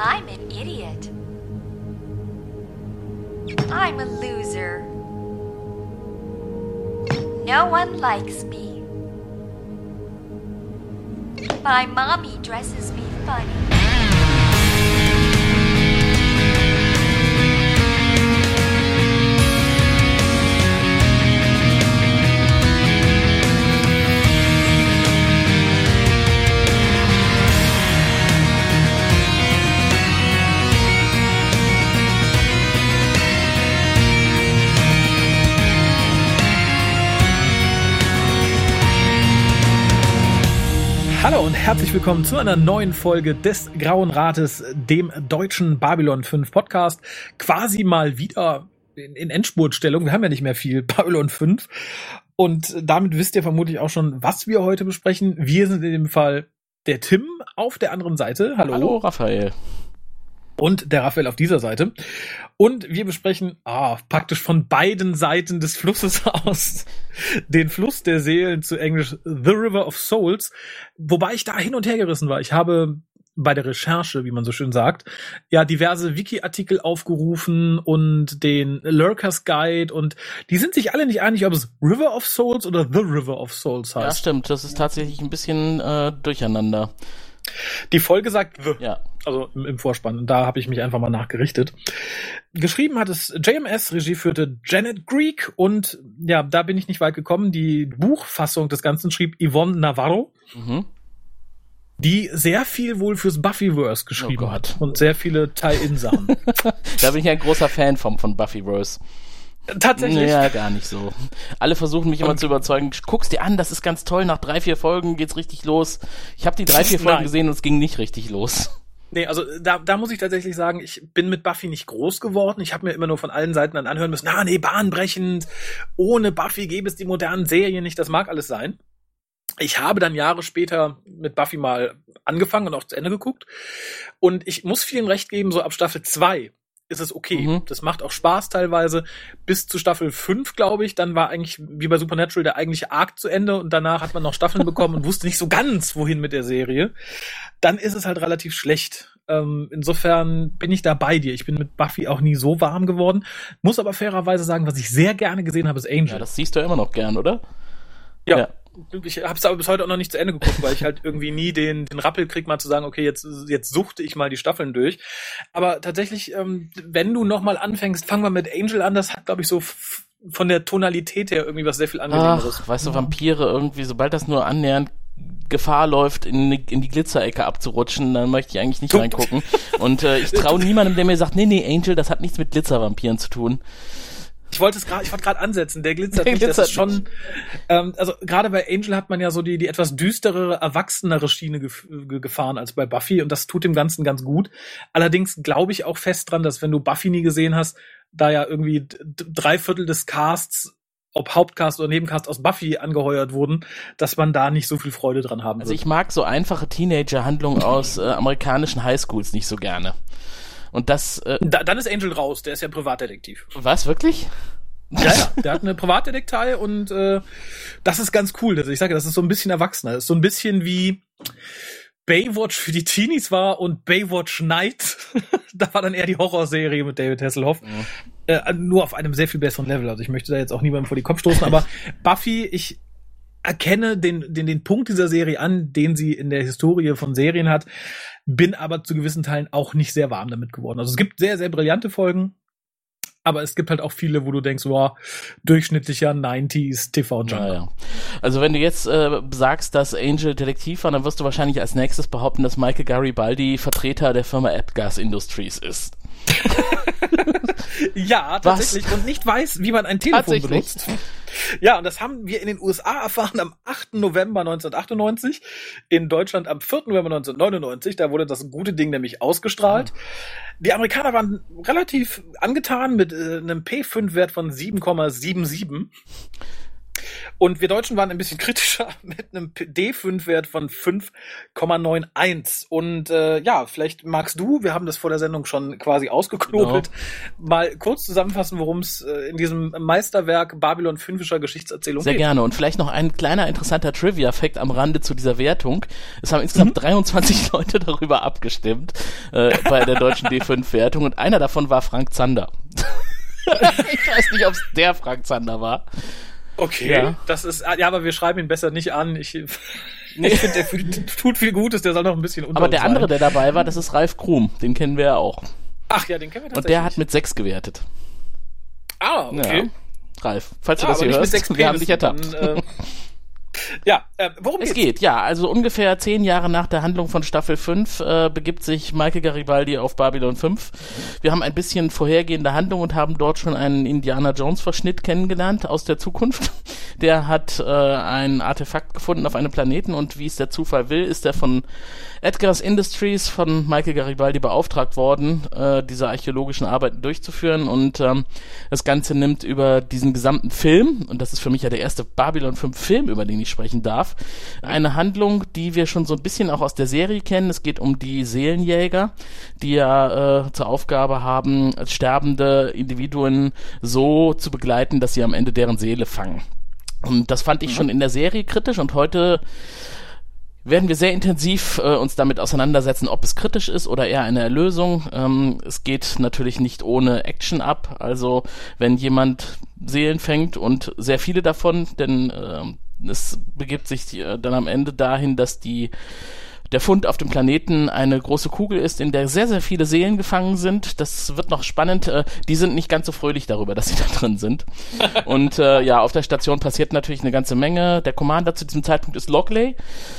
I'm an idiot. I'm a loser. No one likes me. My mommy dresses me funny. Hallo und herzlich willkommen zu einer neuen Folge des Grauen Rates, dem deutschen Babylon 5 Podcast. Quasi mal wieder in, in Endspurtstellung. Wir haben ja nicht mehr viel Babylon 5. Und damit wisst ihr vermutlich auch schon, was wir heute besprechen. Wir sind in dem Fall der Tim auf der anderen Seite. Hallo. Hallo, Raphael. Und der Raphael auf dieser Seite. Und wir besprechen ah, praktisch von beiden Seiten des Flusses aus den Fluss der Seelen zu Englisch The River of Souls. Wobei ich da hin und her gerissen war. Ich habe bei der Recherche, wie man so schön sagt, ja diverse Wiki-Artikel aufgerufen und den Lurkers Guide und die sind sich alle nicht einig, ob es River of Souls oder The River of Souls heißt. Ja, stimmt. Das ist tatsächlich ein bisschen äh, durcheinander. Die Folge sagt The. Ja. Also im, im Vorspann. Und da habe ich mich einfach mal nachgerichtet. Geschrieben hat es JMS, Regie führte Janet Greek und ja, da bin ich nicht weit gekommen. Die Buchfassung des Ganzen schrieb Yvonne Navarro. Mhm. Die sehr viel wohl fürs Buffyverse geschrieben Oh hat und sehr viele Tie-In-Sachen. Da bin ich ein großer Fan vom, von Buffyverse. Tatsächlich. Ja, gar nicht so. Alle versuchen mich immer Und- zu überzeugen, guck's dir an, das ist ganz toll, nach drei, vier Folgen geht's richtig los. Ich habe die drei, vier Folgen Nein. gesehen und es ging nicht richtig los. Nee, also da, da muss ich tatsächlich sagen, ich bin mit Buffy nicht groß geworden. Ich habe mir immer nur von allen Seiten dann anhören müssen, na nee, bahnbrechend, ohne Buffy gäbe es die modernen Serien nicht, das mag alles sein. Ich habe dann Jahre später mit Buffy mal angefangen und auch zu Ende geguckt. Und ich muss vielen recht geben, so ab Staffel 2 ist es okay. Mhm. Das macht auch Spaß teilweise. Bis zu Staffel 5, glaube ich, dann war eigentlich, wie bei Supernatural, der eigentliche Arc zu Ende und danach hat man noch Staffeln bekommen und wusste nicht so ganz, wohin mit der Serie. Dann ist es halt relativ schlecht. Ähm, insofern bin ich da bei dir. Ich bin mit Buffy auch nie so warm geworden. Muss aber fairerweise sagen, was ich sehr gerne gesehen habe, ist Angel. Ja, das siehst du ja immer noch gern, oder? Ja. Ja. Ich habe es aber bis heute auch noch nicht zu Ende geguckt, weil ich halt irgendwie nie den, den Rappel krieg, mal zu sagen, okay, jetzt, jetzt suchte ich mal die Staffeln durch. Aber tatsächlich, ähm, wenn du noch mal anfängst, fang mal mit Angel an. Das hat, glaube ich, so von der Tonalität her irgendwie was sehr viel angenehmeres. Ach, weißt du, Vampire irgendwie, sobald das nur annähernd Gefahr läuft, in, in die Glitzerecke abzurutschen, dann möchte ich eigentlich nicht reingucken. Und äh, ich traue niemandem, der mir sagt, nee, nee, Angel, das hat nichts mit Glitzervampiren zu tun. Ich wollte es gerade, ich wollte gerade ansetzen. Der glitzert Der nicht. Das glitzert ist schon, ähm, also gerade bei Angel hat man ja so die die etwas düsterere, erwachsenere Schiene gef ge gefahren als bei Buffy und das tut dem Ganzen ganz gut. Allerdings glaube ich auch fest dran, dass wenn du Buffy nie gesehen hast, da ja irgendwie drei Viertel des Casts ob Hauptcast oder Nebencast aus Buffy angeheuert wurden, dass man da nicht so viel Freude dran haben Also wird. ich mag so einfache Teenager-Handlungen aus äh, amerikanischen Highschools nicht so gerne. Und das, äh, da, dann ist Angel raus, der ist ja Privatdetektiv. was, wirklich? Ja, ja, der hat eine Privatdetektei und äh, das ist ganz cool. Also ich sage, das ist so ein bisschen erwachsener. Das ist so ein bisschen wie Baywatch für die Teenies war und Baywatch Night. da war dann eher die Horrorserie mit David Hasselhoff. Mhm. Äh, nur auf einem sehr viel besseren Level. Also ich möchte da jetzt auch niemandem vor die Kopf stoßen, aber Buffy, ich erkenne den, den, den Punkt dieser Serie an, den sie in der Historie von Serien hat, bin aber zu gewissen Teilen auch nicht sehr warm damit geworden. Also es gibt sehr, sehr brillante Folgen, aber es gibt halt auch viele, wo du denkst, wow, durchschnittlicher 90s TV-Junk. Naja. Also wenn du jetzt äh, sagst, dass Angel Detektiv war, dann wirst du wahrscheinlich als nächstes behaupten, dass Michael Garibaldi Vertreter der Firma Apgas Industries ist. Ja, tatsächlich. Und nicht weiß, wie man ein Telefon benutzt. Ja, und das haben wir in den USA erfahren am 8. November 1998, in Deutschland am 4. November 1999. Da wurde das gute Ding nämlich ausgestrahlt. Die Amerikaner waren relativ angetan mit äh, einem P5-Wert von 7,77. Und wir Deutschen waren ein bisschen kritischer mit einem D5-Wert von 5,91. Und äh, ja, vielleicht magst du, wir haben das vor der Sendung schon quasi ausgeknobelt, genau. mal kurz zusammenfassen, worum es äh, in diesem Meisterwerk Babylon 5ischer Geschichtserzählung Sehr geht. Sehr gerne. Und vielleicht noch ein kleiner interessanter Trivia-Fact am Rande zu dieser Wertung. Es haben insgesamt mhm. 23 Leute darüber abgestimmt äh, bei der deutschen D5-Wertung und einer davon war Frank Zander. ich weiß nicht, ob es der Frank Zander war. Okay, ja. das ist, ja, aber wir schreiben ihn besser nicht an. Ich, nee. ich finde, der tut viel Gutes, der soll noch ein bisschen unter Aber der andere, der dabei war, das ist Ralf Krum. Den kennen wir ja auch. Ach ja, den kennen wir tatsächlich. Und der hat mit sechs gewertet. Ah, okay. Ja. Ralf, falls du das hier hörst, wir haben dich ertappt. Dann, äh, ja, äh, worum es geht's? geht? Ja, also ungefähr zehn Jahre nach der Handlung von Staffel 5 äh, begibt sich Michael Garibaldi auf Babylon 5. Wir haben ein bisschen vorhergehende Handlung und haben dort schon einen Indiana Jones Verschnitt kennengelernt aus der Zukunft. Der hat äh, ein Artefakt gefunden auf einem Planeten und wie es der Zufall will, ist er von Edgar's Industries von Michael Garibaldi beauftragt worden, äh, diese archäologischen Arbeiten durchzuführen und ähm, das Ganze nimmt über diesen gesamten Film, und das ist für mich ja der erste Babylon 5 Film, über den ich sprechen darf, eine Handlung, die wir schon so ein bisschen auch aus der Serie kennen. Es geht um die Seelenjäger, die ja äh, zur Aufgabe haben, sterbende Individuen so zu begleiten, dass sie am Ende deren Seele fangen. Und das fand ich mhm. schon in der Serie kritisch und heute werden wir sehr intensiv äh, uns damit auseinandersetzen, ob es kritisch ist oder eher eine Erlösung. Ähm, es geht natürlich nicht ohne Action ab. Also wenn jemand Seelen fängt und sehr viele davon, denn äh, es begibt sich äh, dann am Ende dahin, dass die der Fund auf dem Planeten eine große Kugel ist, in der sehr, sehr viele Seelen gefangen sind. Das wird noch spannend. Äh, die sind nicht ganz so fröhlich darüber, dass sie da drin sind. Und äh, ja, auf der Station passiert natürlich eine ganze Menge. Der Commander zu diesem Zeitpunkt ist Lockley.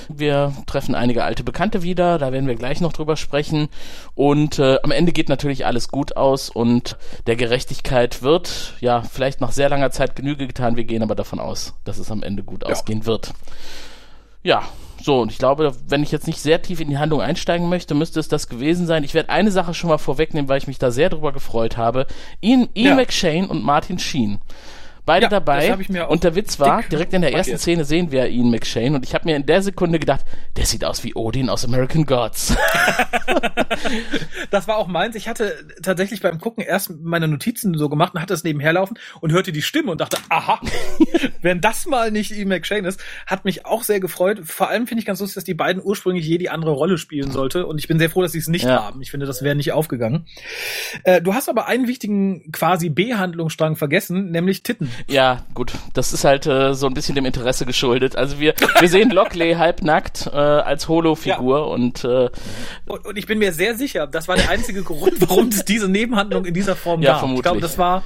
Wir treffen einige alte Bekannte wieder, da werden wir gleich noch drüber sprechen. Und äh, am Ende geht natürlich alles gut aus und der Gerechtigkeit wird ja vielleicht nach sehr langer Zeit Genüge getan. Wir gehen aber davon aus, dass es am Ende gut ja. ausgehen wird. Ja, so, und ich glaube, wenn ich jetzt nicht sehr tief in die Handlung einsteigen möchte, müsste es das gewesen sein. Ich werde eine Sache schon mal vorwegnehmen, weil ich mich da sehr drüber gefreut habe. Ian, Ian ja. McShane und Martin Sheen beide ja, dabei. und der Witz war, direkt in der ersten markiert. Szene sehen wir Ian McShane und ich habe mir in der Sekunde gedacht, der sieht aus wie Odin aus American Gods. das war auch meins. Ich hatte tatsächlich beim Gucken erst meine Notizen so gemacht und hatte es nebenher laufen und hörte die Stimme und dachte, aha, wenn das mal nicht Ian McShane ist, hat mich auch sehr gefreut. Vor allem finde ich ganz lustig, dass die beiden ursprünglich je die andere Rolle spielen sollte und ich bin sehr froh, dass sie es nicht ja. haben. Ich finde, das wäre nicht aufgegangen. Äh, du hast aber einen wichtigen quasi B-Handlungsstrang vergessen, nämlich Titten. Ja, gut. Das ist halt äh, so ein bisschen dem Interesse geschuldet. Also wir, wir sehen Lockley halbnackt äh, als Holo-Figur ja. und, äh, und und ich bin mir sehr sicher, das war der einzige Grund, warum es diese Nebenhandlung in dieser Form ja, gab. Vermutlich. Ich glaube, das war.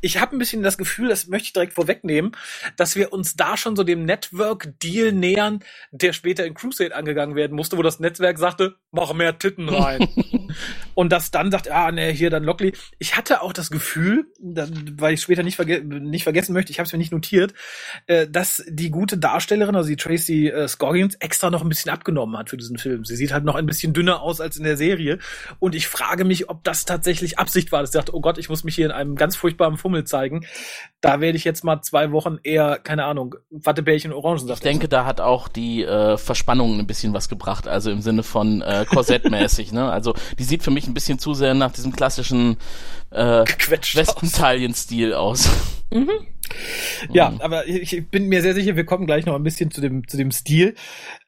Ich habe ein bisschen das Gefühl, das möchte ich direkt vorwegnehmen, dass wir uns da schon so dem Network-Deal nähern, der später in Crusade angegangen werden musste, wo das Netzwerk sagte, mach mehr Titten rein. und das dann sagt, ah, ne, hier dann Lockley. Ich hatte auch das Gefühl, weil ich später nicht, verge nicht vergessen möchte, ich habe es mir nicht notiert, äh, dass die gute Darstellerin, also die Tracy äh, Scoggins, extra noch ein bisschen abgenommen hat für diesen Film. Sie sieht halt noch ein bisschen dünner aus als in der Serie. Und ich frage mich, ob das tatsächlich Absicht war, dass sie dachte, oh Gott, ich muss mich hier in einem ganz furchtbaren Fummel zeigen. Da werde ich jetzt mal zwei Wochen eher, keine Ahnung, Wattebärchen und Orangensaft. Ich denke, da hat auch die äh, Verspannung ein bisschen was gebracht, also im Sinne von äh, Korsettmäßig. ne? Also die sieht für mich ein bisschen zu sehr nach diesem klassischen äh, Westentalienstil aus. Mhm. Ja, mhm. aber ich bin mir sehr sicher, wir kommen gleich noch ein bisschen zu dem, zu dem Stil.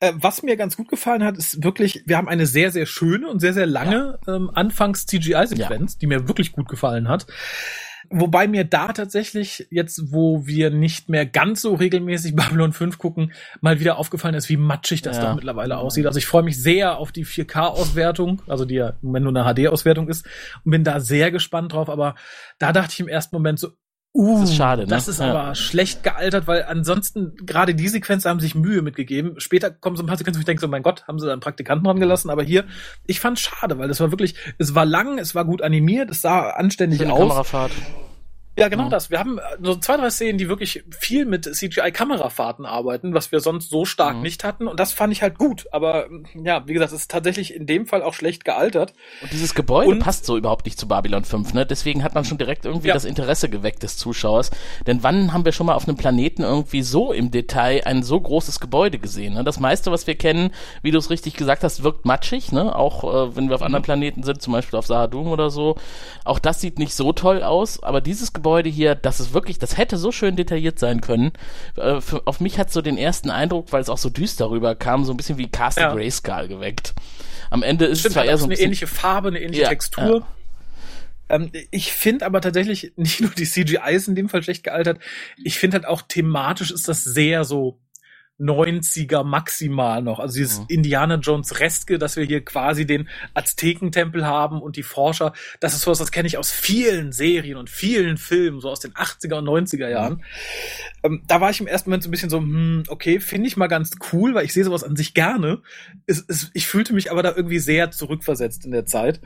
Äh, was mir ganz gut gefallen hat, ist wirklich, wir haben eine sehr, sehr schöne und sehr, sehr lange ja. ähm, Anfangs-CGI-Sequenz, ja. die mir wirklich gut gefallen hat. Wobei mir da tatsächlich jetzt, wo wir nicht mehr ganz so regelmäßig Babylon 5 gucken, mal wieder aufgefallen ist, wie matschig das ja. da mittlerweile aussieht. Also ich freue mich sehr auf die 4K-Auswertung, also die ja im Moment nur eine HD-Auswertung ist und bin da sehr gespannt drauf. Aber da dachte ich im ersten Moment so, Uh, das ist schade. Ne? Das ist ja. aber schlecht gealtert, weil ansonsten gerade die Sequenz haben sich Mühe mitgegeben. Später kommen so ein paar Sequenzen, wo ich denke so, mein Gott, haben sie da einen Praktikanten dran gelassen. Aber hier, ich fand schade, weil das war wirklich, es war lang, es war gut animiert, es sah anständig aus. Kamerafahrt. Ja, genau das. Wir haben äh, so zwei, drei Szenen, die wirklich viel mit CGI-Kamerafahrten arbeiten, was wir sonst so stark Mhm. nicht hatten. Und das fand ich halt gut. Aber ja, wie gesagt, es ist tatsächlich in dem Fall auch schlecht gealtert. Und dieses Gebäude Und- passt so überhaupt nicht zu Babylon 5, ne? Deswegen hat man schon direkt irgendwie Ja. das Interesse geweckt des Zuschauers. Denn wann haben wir schon mal auf einem Planeten irgendwie so im Detail ein so großes Gebäude gesehen? Ne? Das meiste, was wir kennen, wie du es richtig gesagt hast, wirkt matschig, ne? Auch äh, wenn wir auf anderen Planeten sind, zum Beispiel auf Sahadum oder so. Auch das sieht nicht so toll aus, aber dieses Gebäude hier, das ist wirklich, das hätte so schön detailliert sein können. Äh, für, auf mich hat so den ersten Eindruck, weil es auch so düster rüberkam, so ein bisschen wie Castle Ja. Grayskull geweckt. Am Ende ist es Stimmt, zwar hat eher so ein eine bisschen ähnliche Farbe, eine ähnliche Ja, Textur. Ähm, ich finde aber tatsächlich nicht nur die CGIs in dem Fall schlecht gealtert. Ich finde halt auch thematisch ist das sehr so 90er maximal noch. Also dieses Mhm. Indiana Jones Reske, dass wir hier quasi den Aztekentempel haben und die Forscher. Das ist sowas, das kenne ich aus vielen Serien und vielen Filmen, so aus den 80er und 90er Jahren. Ähm, da war ich im ersten Moment so ein bisschen so, hm, okay, finde ich mal ganz cool, weil ich sehe sowas an sich gerne. Es, es, ich fühlte mich aber da irgendwie sehr zurückversetzt in der Zeit.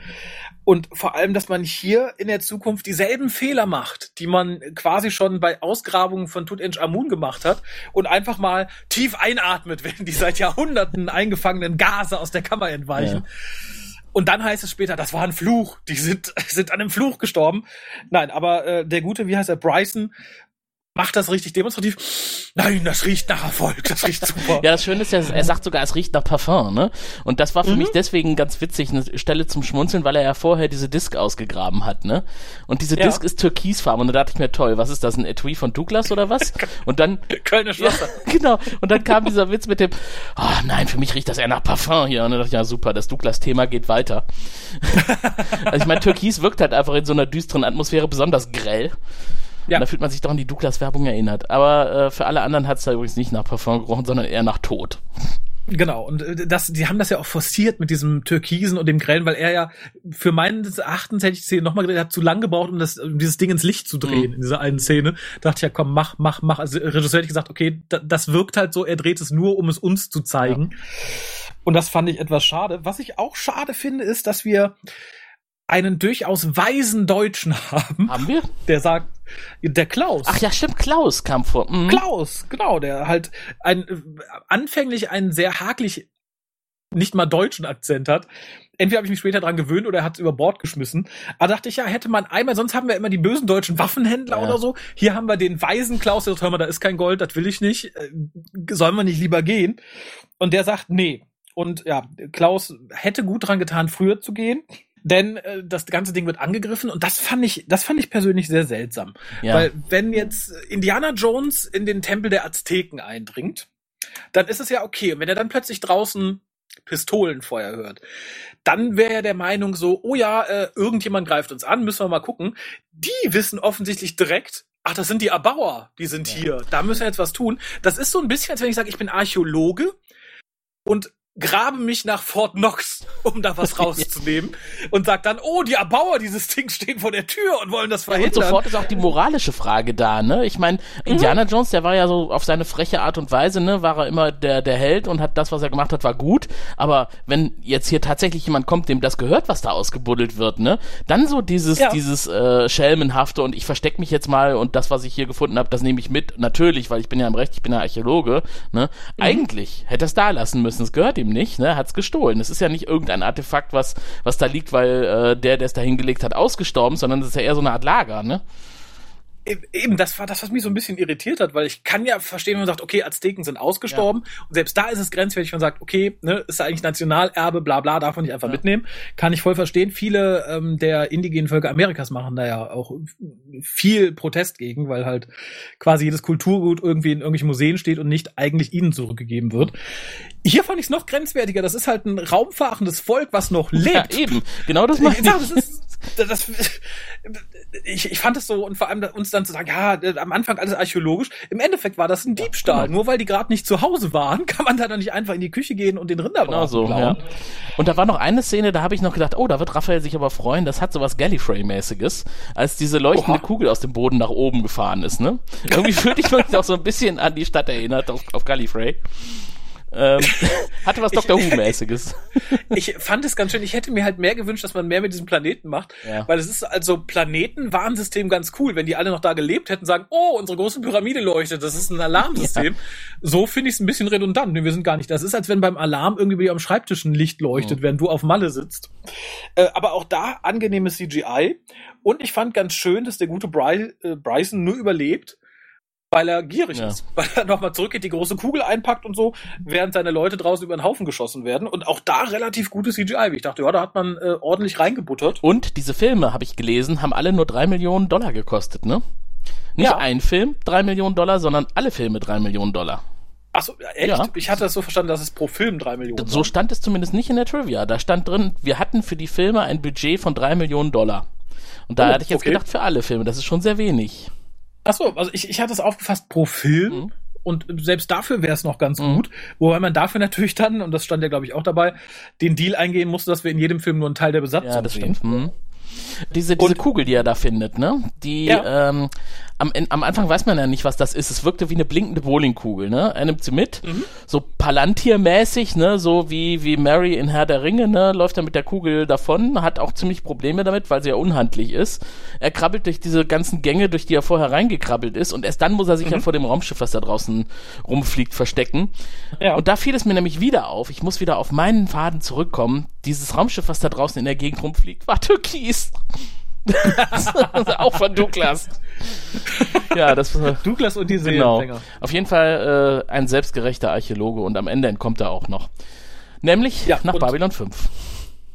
Und vor allem, dass man hier in der Zukunft dieselben Fehler macht, die man quasi schon bei Ausgrabungen von Tutanchamun gemacht hat und einfach mal tief einatmet, wenn die seit Jahrhunderten eingefangenen Gase aus der Kammer entweichen. Und dann heißt es später, das war ein Fluch. Die sind, sind an einem Fluch gestorben. Nein, aber äh, der gute, wie heißt er, Bryson, macht das richtig demonstrativ. Nein, das riecht nach Erfolg, das riecht super. Ja, das Schöne ist ja, er sagt sogar, es riecht nach Parfum, ne? Und das war für Mhm. mich deswegen ganz witzig, eine Stelle zum Schmunzeln, weil er ja vorher diese Disc ausgegraben hat, ne? Und diese Ja. Disc ist türkisfarben und da dachte ich mir, toll, was ist das, ein Etui von Douglas oder was? Und dann, Kölner ja, Schlosser. genau, und dann kam dieser Witz mit dem, oh nein, für mich riecht das eher nach Parfum hier. Und dann dachte ich, ja super, das Douglas-Thema geht weiter. also ich meine, Türkis wirkt halt einfach in so einer düsteren Atmosphäre besonders grell. Ja. Und da fühlt man sich doch an die Douglas-Werbung erinnert. Aber äh, für alle anderen hat es da übrigens nicht nach Parfum gerochen, sondern eher nach Tod. Genau, und äh, das, die haben das ja auch forciert mit diesem Türkisen und dem Grellen, weil er ja für meines Erachtens hätte ich die Szene nochmal gedreht, hat zu lang gebraucht, um das, um dieses Ding ins Licht zu drehen, Mhm. in dieser einen Szene. Da dachte ich ja, komm, mach, mach, mach. Also Regisseur hätte gesagt, okay, da, das wirkt halt so, er dreht es nur, um es uns zu zeigen. Und das fand ich etwas schade. Was ich auch schade finde, ist, dass wir einen durchaus weisen Deutschen haben, Haben wir? der sagt, der Klaus. Ach ja, stimmt, Klaus kam vor. Mhm. Klaus, genau, der halt ein anfänglich einen sehr hakelig nicht mal deutschen Akzent hat. Entweder habe ich mich später dran gewöhnt oder er hat es über Bord geschmissen. Aber dachte ich, ja, hätte man einmal, sonst haben wir immer die bösen deutschen Waffenhändler Ja. oder so. Hier haben wir den weisen Klaus, der sagt, hör mal, da ist kein Gold, das will ich nicht. Äh, Sollen wir nicht lieber gehen? Und der sagt, nee. Und ja, Klaus hätte gut dran getan, früher zu gehen. Denn äh, das ganze Ding wird angegriffen und das fand ich, das fand ich persönlich sehr seltsam. Ja. Weil wenn jetzt Indiana Jones in den Tempel der Azteken eindringt, dann ist es ja okay. Und wenn er dann plötzlich draußen Pistolenfeuer hört, dann wäre er der Meinung so, oh ja, äh, irgendjemand greift uns an, müssen wir mal gucken. Die wissen offensichtlich direkt, ach, das sind die Erbauer, die sind hier, da müssen wir jetzt was tun. Das ist so ein bisschen, als wenn ich sage, ich bin Archäologe und grabe mich nach Fort Knox, um da was rauszunehmen und sag dann, oh, die Erbauer dieses Ding stehen vor der Tür und wollen das Und verhindern. sofort ist auch die moralische Frage da, ne? Ich meine, Indiana Jones, der war ja so auf seine freche Art und Weise, ne, war er immer der, der Held und hat das, was er gemacht hat, war gut. Aber wenn jetzt hier tatsächlich jemand kommt, dem das gehört, was da ausgebuddelt wird, ne, dann so dieses, Ja. dieses äh, Schelmenhafte und ich versteck mich jetzt mal und das, was ich hier gefunden habe, das nehme ich mit. Natürlich, weil ich bin ja im Recht, ich bin ja Archäologe, ne? Eigentlich hätte er es da lassen müssen. Es gehört ihm nicht, ne? Hat's gestohlen. Es ist ja nicht irgendein Artefakt, was, was da liegt, weil äh, der, der es da hingelegt hat, ausgestorben, sondern es ist ja eher so eine Art Lager, ne? Eben, das war das, was mich so ein bisschen irritiert hat, weil ich kann ja verstehen, wenn man sagt, okay, Azteken sind ausgestorben und selbst da ist es grenzwertig, wenn man sagt, okay, ne, ist ja eigentlich Nationalerbe, bla bla, darf man nicht einfach Ja. mitnehmen. Kann ich voll verstehen. Viele ähm, der indigenen Völker Amerikas machen da ja auch viel Protest gegen, weil halt quasi jedes Kulturgut irgendwie in irgendwelchen Museen steht und nicht eigentlich ihnen zurückgegeben wird. Hier fand ich es noch grenzwertiger. Das ist halt ein raumfahrendes Volk, was noch lebt. Ja, eben. Genau das meine ich. Ja, das ist, das, ich, ich fand es so und vor allem uns dann zu sagen, ja, äh, am Anfang alles archäologisch. Im Endeffekt war das ein Diebstahl. genau. Nur weil die gerade nicht zu Hause waren, kann man da dann nicht einfach in die Küche gehen und den Rinderbraten Genau so, klauen. ja. Und da war noch eine Szene, da habe ich noch gedacht, oh, da wird Raphael sich aber freuen, das hat sowas Gallifrey-mäßiges, als diese leuchtende Oha. Kugel aus dem Boden nach oben gefahren ist, ne? Irgendwie fühlte ich mich auch so ein bisschen an die Stadt erinnert, auf, auf Gallifrey. Ähm, hatte was Dr. Who-mäßiges. Ich fand es ganz schön. Ich hätte mir halt mehr gewünscht, dass man mehr mit diesem Planeten macht. Ja. Weil es ist also Planetenwarnsystem ganz cool. Wenn die alle noch da gelebt hätten, sagen, oh, unsere große Pyramide leuchtet, das ist ein Alarmsystem. So finde ich es ein bisschen redundant. Nee, wir sind gar nicht. Das ist, als wenn beim Alarm irgendwie bei dir am Schreibtisch ein Licht leuchtet, Mhm. während du auf Malle sitzt. Äh, aber auch da angenehmes CGI. Und ich fand ganz schön, dass der gute Bry äh, Bryson nur überlebt, weil er gierig Ja. ist. Weil er nochmal zurückgeht, die große Kugel einpackt und so, während seine Leute draußen über den Haufen geschossen werden. Und auch da relativ gutes CGI. Wie Ich dachte, ja, da hat man äh, ordentlich reingebuttert. Und diese Filme, habe ich gelesen, haben alle nur drei Millionen Dollar gekostet, ne? Nicht Ja. ein Film drei Millionen Dollar, sondern alle Filme drei Millionen Dollar. Achso, echt? Ja. Ich hatte das so verstanden, dass es pro Film drei Millionen So waren. stand es zumindest nicht in der Trivia. Da stand drin, wir hatten für die Filme ein Budget von drei Millionen Dollar. Und da Oh, hatte ich jetzt okay. gedacht, für alle Filme, das ist schon sehr wenig. Achso, also ich, ich hatte es aufgefasst pro Film. Mhm. Und selbst dafür wäre es noch ganz Mhm. gut. Wobei man dafür natürlich dann, und das stand ja, glaube ich, auch dabei, den Deal eingehen musste, dass wir in jedem Film nur einen Teil der Besatzung Ja, das sehen. stimmt. Hm. Diese, diese Und- Kugel, die er da findet, ne? Die, Ja. ähm, am, am Anfang weiß man ja nicht, was das ist. Es wirkte wie eine blinkende Bowlingkugel, ne? Er nimmt sie mit, Mhm. so Palantir-mäßig, ne? So wie, wie Mary in Herr der Ringe, ne? Läuft er mit der Kugel davon, hat auch ziemlich Probleme damit, weil sie ja unhandlich ist. Er krabbelt durch diese ganzen Gänge, durch die er vorher reingekrabbelt ist und erst dann muss er sich Mhm. ja vor dem Raumschiff, was da draußen rumfliegt, verstecken. Ja. Und da fiel es mir nämlich wieder auf. Ich muss wieder auf meinen Faden zurückkommen. Dieses Raumschiff, was da draußen in der Gegend rumfliegt, war türkis. auch von Douglas. Ja, das war Douglas und die genau. Seelenfänger. Auf jeden Fall äh, ein selbstgerechter Archäologe und am Ende entkommt er auch noch. Nämlich Ja, nach Babylon 5.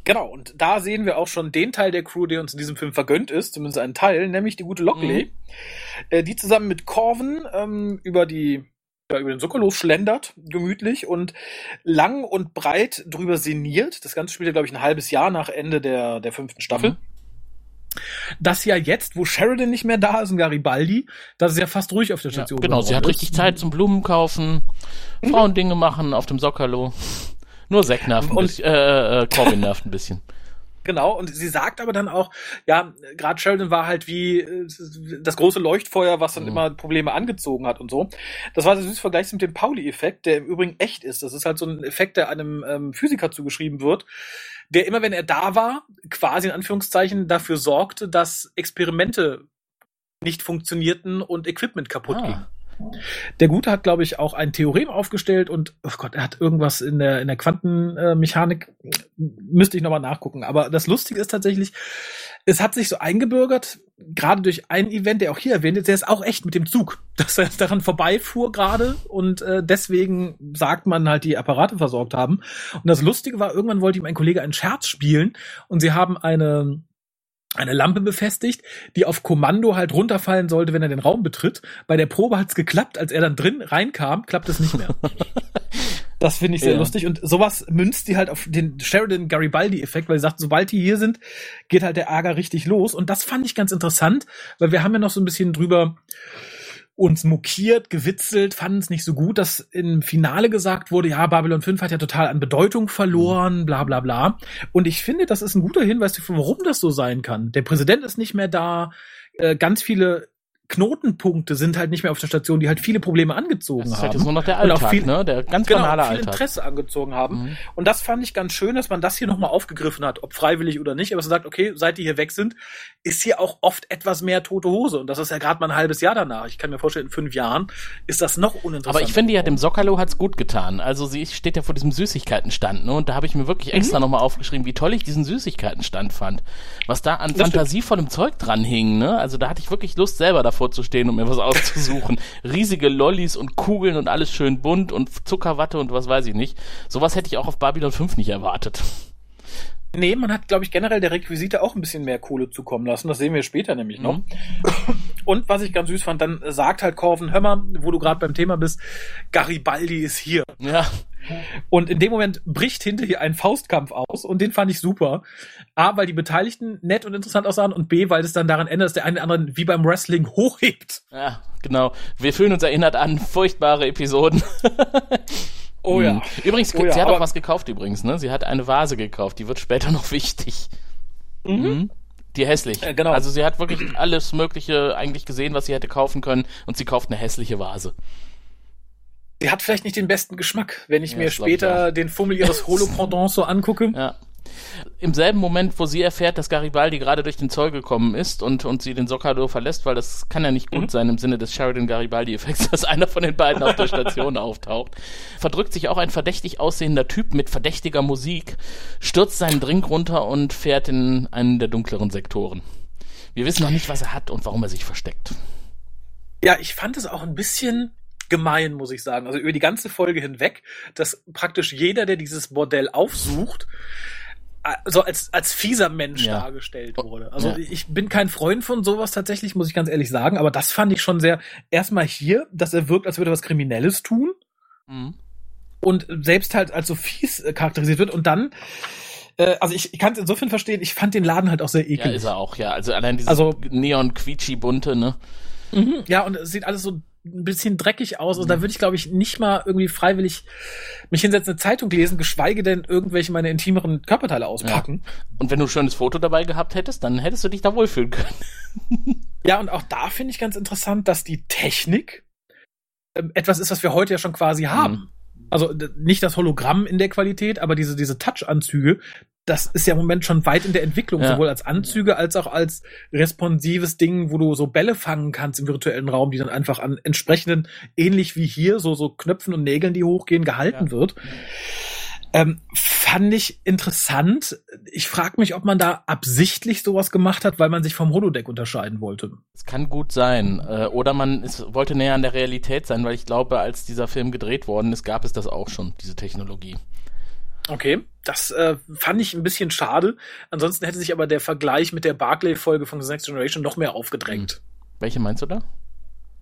Genau, und da sehen wir auch schon den Teil der Crew, der uns in diesem Film vergönnt ist, zumindest einen Teil, nämlich die gute Lockley, äh, die zusammen mit Corvin ähm, über die ja, über den Sokolos schlendert, gemütlich und lang und breit drüber sinniert. Das Ganze spielt ja, glaube ich, ein halbes Jahr nach Ende der, der fünften Staffel. Mhm. Das ja jetzt, wo Sheridan nicht mehr da ist und Garibaldi, das ist ja fast ruhig auf der Ja, Station. genau, sie hat geworden richtig ist. Zeit zum Blumen kaufen, Frauendinge machen auf dem Sockerlo. Nur Zack nervt ein bisschen, äh, äh, Corbin nervt ein bisschen. Genau, und sie sagt aber dann auch, ja, gerade Sheldon war halt wie äh, das große Leuchtfeuer, was dann Mhm. immer Probleme angezogen hat und so. Das war so süß vergleichs mit dem Pauli-Effekt, der im Übrigen echt ist. Das ist halt so ein Effekt, der einem ähm, Physiker zugeschrieben wird, der immer, wenn er da war, quasi in Anführungszeichen dafür sorgte, dass Experimente nicht funktionierten und Equipment kaputt ging. Der Gute hat, glaube ich, auch ein Theorem aufgestellt und, oh Gott, er hat irgendwas in der, in der Quantenmechanik, müsste ich nochmal nachgucken. Aber das Lustige ist tatsächlich, es hat sich so eingebürgert, gerade durch ein Event, der auch hier erwähnt ist, der ist auch echt mit dem Zug, dass er daran vorbeifuhr gerade und äh, deswegen sagt man halt, die Apparate versorgt haben. Und das Lustige war, irgendwann wollte ihm ein Kollege einen Scherz spielen und sie haben eine eine Lampe befestigt, die auf Kommando halt runterfallen sollte, wenn er den Raum betritt. Bei der Probe hat's geklappt, als er dann drin reinkam, klappt es nicht mehr. Das finde ich sehr Ja. lustig und sowas münzt die halt auf den Sheridan Garibaldi Effekt, weil sie sagt, sobald die hier sind, geht halt der Ärger richtig los und das fand ich ganz interessant, weil wir haben ja noch so ein bisschen drüber uns mokiert, gewitzelt, fanden es nicht so gut, dass im Finale gesagt wurde, ja, Babylon 5 hat ja total an Bedeutung verloren, bla bla bla. Und ich finde, das ist ein guter Hinweis warum das so sein kann. Der Präsident ist nicht mehr da, äh, ganz viele Knotenpunkte sind halt nicht mehr auf der Station, die halt viele Probleme angezogen das ist haben. halt jetzt nur noch der Und auch Alltag, viel- ne? Der ganz genau, banale viel Alltag. Interesse angezogen haben. Mhm. Und das fand ich ganz schön, dass man das hier nochmal aufgegriffen hat, ob freiwillig oder nicht. Aber dass man sagt, okay, seit die hier weg sind, ist hier auch oft etwas mehr tote Hose. Und das ist ja gerade mal ein halbes Jahr danach. Ich kann mir vorstellen, in fünf Jahren ist das noch uninteressanter. Aber ich finde ja, dem Sockerlo hat's gut getan. Also sie steht ja vor diesem Süßigkeitenstand, ne? Und da habe ich mir wirklich Mhm. extra nochmal aufgeschrieben, wie toll ich diesen Süßigkeitenstand fand. Was da an Das fantasievollem Zeug dran hing, ne? Also da hatte ich wirklich Lust, selber davor zu stehen und mir was auszusuchen. Riesige Lollis und Kugeln und alles schön bunt und Zuckerwatte und was weiß ich nicht. Sowas hätte ich auch auf Babylon 5 nicht erwartet. Nee, man hat, glaube ich, generell der Requisite auch ein bisschen mehr Kohle zukommen lassen. Das sehen wir später nämlich noch. Mhm. Und was ich ganz süß fand, dann sagt halt Corvin, hör mal, wo du gerade beim Thema bist, Garibaldi ist hier. Ja, Und in dem Moment bricht hinter hier ein Faustkampf aus und den fand ich super. A, weil die Beteiligten nett und interessant aussahen und B, weil es dann daran endet, dass der eine oder andere wie beim Wrestling hochhebt. ja, genau. Wir fühlen uns erinnert an furchtbare Episoden. Oh ja. Mhm. Übrigens, Oh ja, sie hat auch was gekauft übrigens, ne? Sie hat eine Vase gekauft, die wird später noch wichtig. Mhm. Die hässlich. Äh, genau. Also sie hat wirklich alles Mögliche eigentlich gesehen, was sie hätte kaufen können und sie kauft eine hässliche Vase. Sie hat vielleicht nicht den besten Geschmack, wenn ich Ja, mir glaub ich später den Fummel ihres Holopendants so angucke. Ja. Im selben Moment, wo sie erfährt, dass Garibaldi gerade durch den Zoll gekommen ist und, und sie den Socado verlässt, weil das kann ja nicht gut Mhm. sein im Sinne des Sheridan-Garibaldi-Effekts, dass einer von den beiden auf der Station auftaucht, verdrückt sich auch ein verdächtig aussehender Typ mit verdächtiger Musik, stürzt seinen Drink runter und fährt in einen der dunkleren Sektoren. Wir wissen noch nicht, was er hat und warum er sich versteckt. Ja, ich fand es auch ein bisschen gemein, muss ich sagen. Also über die ganze Folge hinweg, dass praktisch jeder, der dieses Bordell aufsucht, so als, als fieser Mensch Ja. dargestellt wurde. Also Ja. ich bin kein Freund von sowas tatsächlich, muss ich ganz ehrlich sagen, aber das fand ich schon sehr, erstmal hier, dass er wirkt, als würde er was Kriminelles tun Mhm. und selbst halt als so fies äh, charakterisiert wird und dann, äh, also ich, ich kann es insofern verstehen, ich fand den Laden halt auch sehr Ja, eklig. ist er auch, ja. Also allein dieses Also- Neon-Quietschi-Bunte, ne? Mhm, ja, und es sieht alles so ein bisschen dreckig aus. Also da würde ich, glaube ich, nicht mal irgendwie freiwillig mich hinsetzen, eine Zeitung lesen, geschweige denn irgendwelche meine intimeren Körperteile auspacken. Und wenn du ein schönes Foto dabei gehabt hättest, dann hättest du dich da wohlfühlen können. Ja, und auch da finde ich ganz interessant, dass die Technik ähm, etwas ist, was wir heute ja schon quasi haben. Also nicht das Hologramm in der Qualität, aber diese, diese Touch-Anzüge, das ist ja im Moment schon weit in der Entwicklung, Ja. sowohl als Anzüge als auch als responsives Ding, wo du so Bälle fangen kannst im virtuellen Raum, die dann einfach an entsprechenden, ähnlich wie hier, so, so Knöpfen und Nägeln, die hochgehen, gehalten Ja. wird. Ähm, fand ich interessant. Ich frage mich, ob man da absichtlich sowas gemacht hat, weil man sich vom Holodeck unterscheiden wollte. Es kann gut sein. Äh, oder man ist, wollte näher an der Realität sein, weil ich glaube, als dieser Film gedreht worden ist, gab es das auch schon, diese Technologie. Okay, das äh, fand ich ein bisschen schade. Ansonsten hätte sich aber der Vergleich mit der Barclay-Folge von The Next Generation noch mehr aufgedrängt. Welche meinst du da?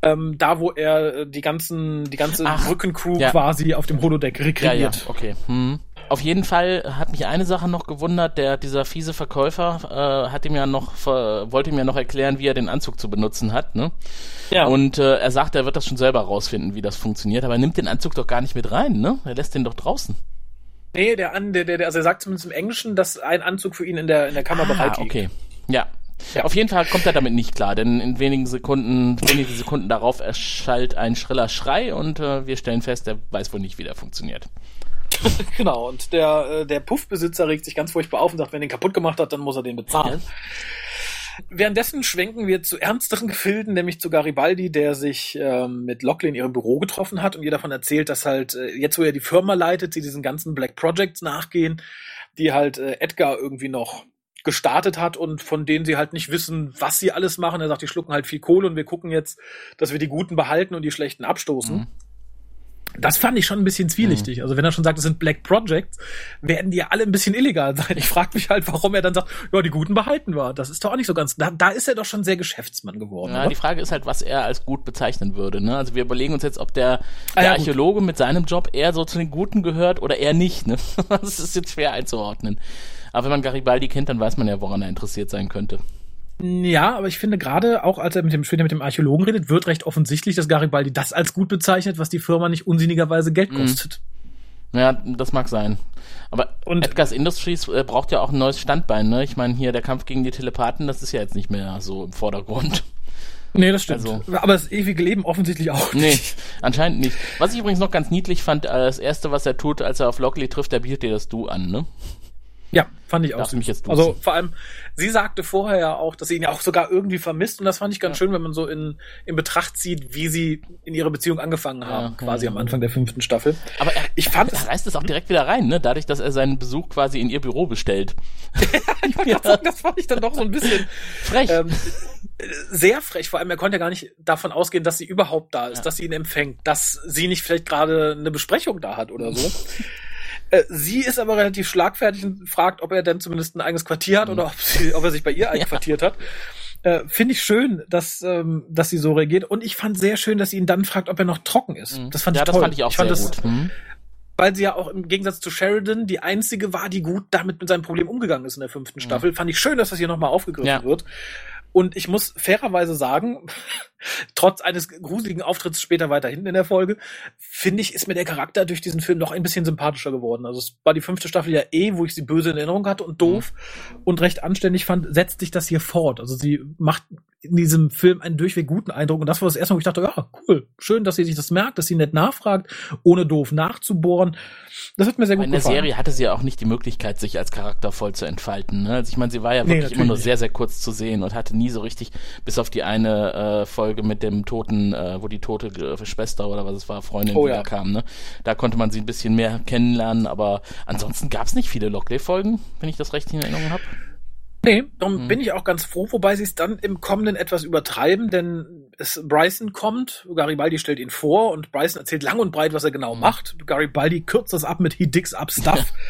Ähm, da, wo er äh, die ganzen, die ganze Ach, Brückencrew ja. quasi auf dem Holodeck Ja, rekreiert. ja, okay. Hm. Auf jeden Fall hat mich eine Sache noch gewundert, der, dieser fiese Verkäufer äh, hat ihm ja noch, wollte ihm ja noch erklären, wie er den Anzug zu benutzen hat, ne? Ja. Und äh, er sagt, er wird das schon selber rausfinden, wie das funktioniert, aber er nimmt den Anzug doch gar nicht mit rein, ne? Er lässt den doch draußen. nee, der, an, der, der, also er sagt zumindest im Englischen, dass ein Anzug für ihn in der, in der Kammer bereit Ah, liegt. okay. Ja. Ja. Auf jeden Fall kommt er damit nicht klar, denn in wenigen Sekunden, wenige Sekunden darauf erschallt ein schriller Schrei und äh, wir stellen fest, er weiß wohl nicht, wie der funktioniert. Genau, und der, äh, der Puffbesitzer regt sich ganz furchtbar auf und sagt, wenn er den kaputt gemacht hat, dann muss er den bezahlen. Währenddessen schwenken wir zu ernsteren Gefilden, nämlich zu Garibaldi, der sich ähm, mit Lockley in ihrem Büro getroffen hat und ihr davon erzählt, dass halt äh, jetzt, wo er die Firma leitet, sie diesen ganzen Black Projects nachgehen, die halt äh, Edgar irgendwie noch gestartet hat und von denen sie halt nicht wissen, was sie alles machen. Er sagt, die schlucken halt viel Kohle und wir gucken jetzt, dass wir die Guten behalten und die Schlechten abstoßen. Mhm. Das fand ich schon ein bisschen zwielichtig. Also wenn er schon sagt, es sind Black Projects, werden die ja alle ein bisschen illegal sein. Ich frage mich halt, warum er dann sagt, ja, die Guten behalten wir. Das ist doch auch nicht so ganz. Da, da ist er doch schon sehr Geschäftsmann geworden. Ja, oder? die Frage ist halt, was er als gut bezeichnen würde. Ne? Also wir überlegen uns jetzt, ob der, Ah, der ja, gut. Archäologe mit seinem Job eher so zu den Guten gehört oder eher nicht. Ne? Das ist jetzt schwer einzuordnen. Aber wenn man Garibaldi kennt, dann weiß man ja, woran er interessiert sein könnte. Ja, aber ich finde gerade, auch als er mit dem, später mit dem Archäologen redet, wird recht offensichtlich, dass Garibaldi das als gut bezeichnet, was die Firma nicht unsinnigerweise Geld Mhm. kostet. Ja, das mag sein. Aber Und- Edgar's Industries äh, braucht ja auch ein neues Standbein. Ne? Ich meine, hier der Kampf gegen die Telepathen, das ist ja jetzt nicht mehr so im Vordergrund. Nee, das stimmt. Also- aber das ewige Leben offensichtlich auch Nee, nicht. anscheinend nicht. Was ich übrigens noch ganz niedlich fand, äh, das erste, was er tut, als er auf Lockley trifft, er bietet dir das Du an, ne? Ja, fand ich auch. Darf mich jetzt duzen. also vor allem, sie sagte vorher ja auch, dass sie ihn ja auch sogar irgendwie vermisst und das fand ich ganz schön, wenn man so in, in Betracht zieht, wie sie in ihre Beziehung angefangen haben, Ja, quasi ja. am Anfang der fünften Staffel. Aber er, Ich fand er es reißt es auch direkt wieder rein, ne? Dadurch, dass er seinen Besuch quasi in ihr Büro bestellt. ja. das fand ich dann doch so ein bisschen Frech. ähm, sehr frech. Vor allem, er konnte ja gar nicht davon ausgehen, dass sie überhaupt da ist, Ja. dass sie ihn empfängt, dass sie nicht vielleicht gerade eine Besprechung da hat oder so. Äh, Sie ist aber relativ schlagfertig und fragt, ob er denn zumindest ein eigenes Quartier hat Mhm. oder ob, sie, ob er sich bei ihr einquartiert hat. Äh, Finde ich schön, dass, ähm, dass sie so reagiert. Und ich fand sehr schön, dass sie ihn dann fragt, ob er noch trocken ist. Mhm. Das fand ja, ich toll. das fand ich auch fand sehr das, gut. Mhm. Weil sie ja auch im Gegensatz zu Sheridan die einzige war, die gut damit mit seinem Problem umgegangen ist in der fünften Staffel. Fand ich schön, dass das hier nochmal aufgegriffen Ja. wird. Und ich muss fairerweise sagen, trotz eines gruseligen Auftritts später weiter hinten in der Folge, finde ich, ist mir der Charakter durch diesen Film noch ein bisschen sympathischer geworden. Also es war die fünfte Staffel ja eh, wo ich sie böse in Erinnerung hatte und doof und recht anständig fand, setzt sich das hier fort. Also sie macht in diesem Film einen durchweg guten Eindruck. Und das war das erste Mal, wo ich dachte, ja, cool, schön, dass sie sich das merkt, dass sie nett nachfragt, ohne doof nachzubohren. Das hat mir sehr gut in der gefallen. Serie hatte sie ja auch nicht die Möglichkeit, sich als Charakter voll zu entfalten. Ne? Also ich meine, sie war ja Nee, wirklich natürlich immer nur sehr, sehr kurz zu sehen und hatte nie so richtig, bis auf die eine äh, Folge mit dem toten, äh, wo die tote äh, Schwester oder was es war, Freundin Oh, wieder ja. Ne? Da konnte man sie ein bisschen mehr kennenlernen, aber ansonsten gab es nicht viele Lockley-Folgen, wenn ich das recht in Erinnerung habe. Nee, darum Mhm. bin ich auch ganz froh, wobei sie es dann im Kommenden etwas übertreiben, denn es, Bryson kommt, Garibaldi stellt ihn vor und Bryson erzählt lang und breit, was er genau macht. Garibaldi kürzt das ab mit He digs up stuff.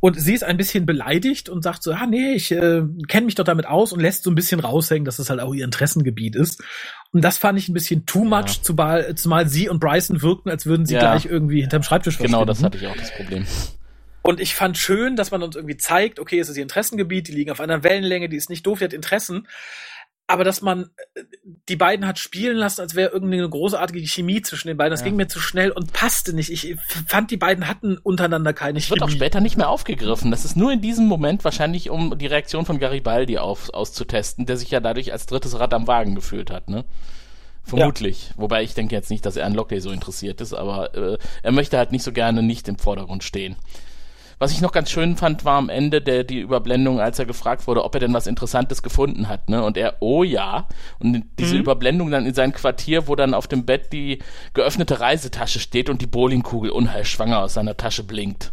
Und sie ist ein bisschen beleidigt und sagt so, ah nee, ich äh, kenne mich doch damit aus und lässt so ein bisschen raushängen, dass das halt auch ihr Interessengebiet ist. Und das fand ich ein bisschen too Ja. much, zumal, zumal sie und Bryson wirkten, als würden sie Ja. gleich irgendwie hinterm Schreibtisch Genau, das verschwinden. hatte ich auch das Problem. Und ich fand schön, dass man uns irgendwie zeigt, okay, es ist ihr Interessengebiet, die liegen auf einer Wellenlänge, die ist nicht doof, die hat Interessen. Aber dass man äh, die beiden hat spielen lassen, als wäre irgendeine großartige Chemie zwischen den beiden. Das Ja. ging mir zu schnell und passte nicht. Ich fand, die beiden hatten untereinander keine Es wird auch Chemie. später nicht mehr aufgegriffen. Das ist nur in diesem Moment wahrscheinlich, um die Reaktion von Garibaldi auf, auszutesten, der sich ja dadurch als drittes Rad am Wagen gefühlt hat, ne? Vermutlich. Wobei ich denke jetzt nicht, dass er an Lockley so interessiert ist, aber äh, er möchte halt nicht so gerne nicht im Vordergrund stehen. Was ich noch ganz schön fand, war am Ende der die Überblendung, als er gefragt wurde, ob er denn was Interessantes gefunden hat, ne? Und er, oh ja. Und diese Mhm. Überblendung dann in sein Quartier, wo dann auf dem Bett die geöffnete Reisetasche steht und die Bowlingkugel unheilschwanger aus seiner Tasche blinkt.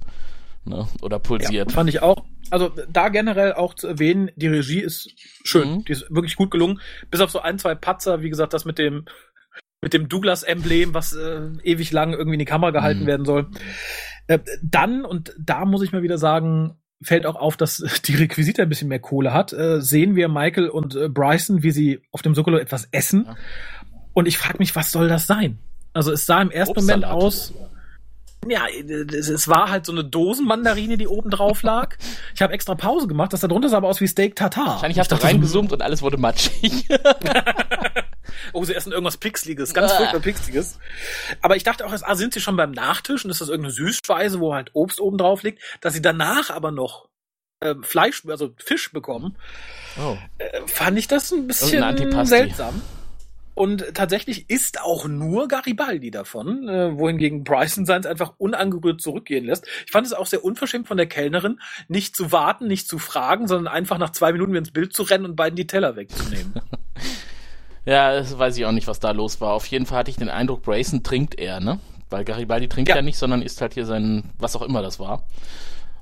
Ne? Oder Ja, pulsiert. fand ich auch. Also da generell auch zu erwähnen, die Regie ist schön. Mhm. Die ist wirklich gut gelungen. Bis auf so ein, zwei Patzer, wie gesagt, das mit dem mit dem Douglas-Emblem, was äh, ewig lang irgendwie in die Kamera gehalten Mhm. werden soll. Äh, dann, und da muss ich mal wieder sagen, fällt auch auf, dass die Requisite ein bisschen mehr Kohle hat. Äh, sehen wir Michael und äh, Bryson, wie sie auf dem Sokolo etwas essen. Ja. Und ich frage mich, was soll das sein? Also es sah im ersten Moment aus, ja, es, war halt so eine Dosenmandarine, die oben drauf lag. Ich habe extra Pause gemacht, das da drunter sah aber aus wie Steak Tartar. Wahrscheinlich Ich hast du reingezoomt und alles wurde matschig. Oh, sie essen irgendwas Pixeliges, ganz Ah. furchtbar Pixeliges. Aber ich dachte auch erst, ah, sind sie schon beim Nachtisch und ist das irgendeine Süßspeise, wo halt Obst oben drauf liegt, dass sie danach aber noch ähm, Fleisch, also Fisch bekommen, oh. äh, fand ich das ein bisschen seltsam. Und tatsächlich ist auch nur Garibaldi davon, äh, wohingegen Bryson seins einfach unangerührt zurückgehen lässt. Ich fand es auch sehr unverschämt von der Kellnerin, nicht zu warten, nicht zu fragen, sondern einfach nach zwei Minuten wieder ins Bild zu rennen und beiden die Teller wegzunehmen. Ja, das weiß ich auch nicht, was da los war. Auf jeden Fall hatte ich den Eindruck, Brayson trinkt er, ne? Weil Garibaldi trinkt ja, Ja. nicht, sondern isst halt hier sein, was auch immer das war.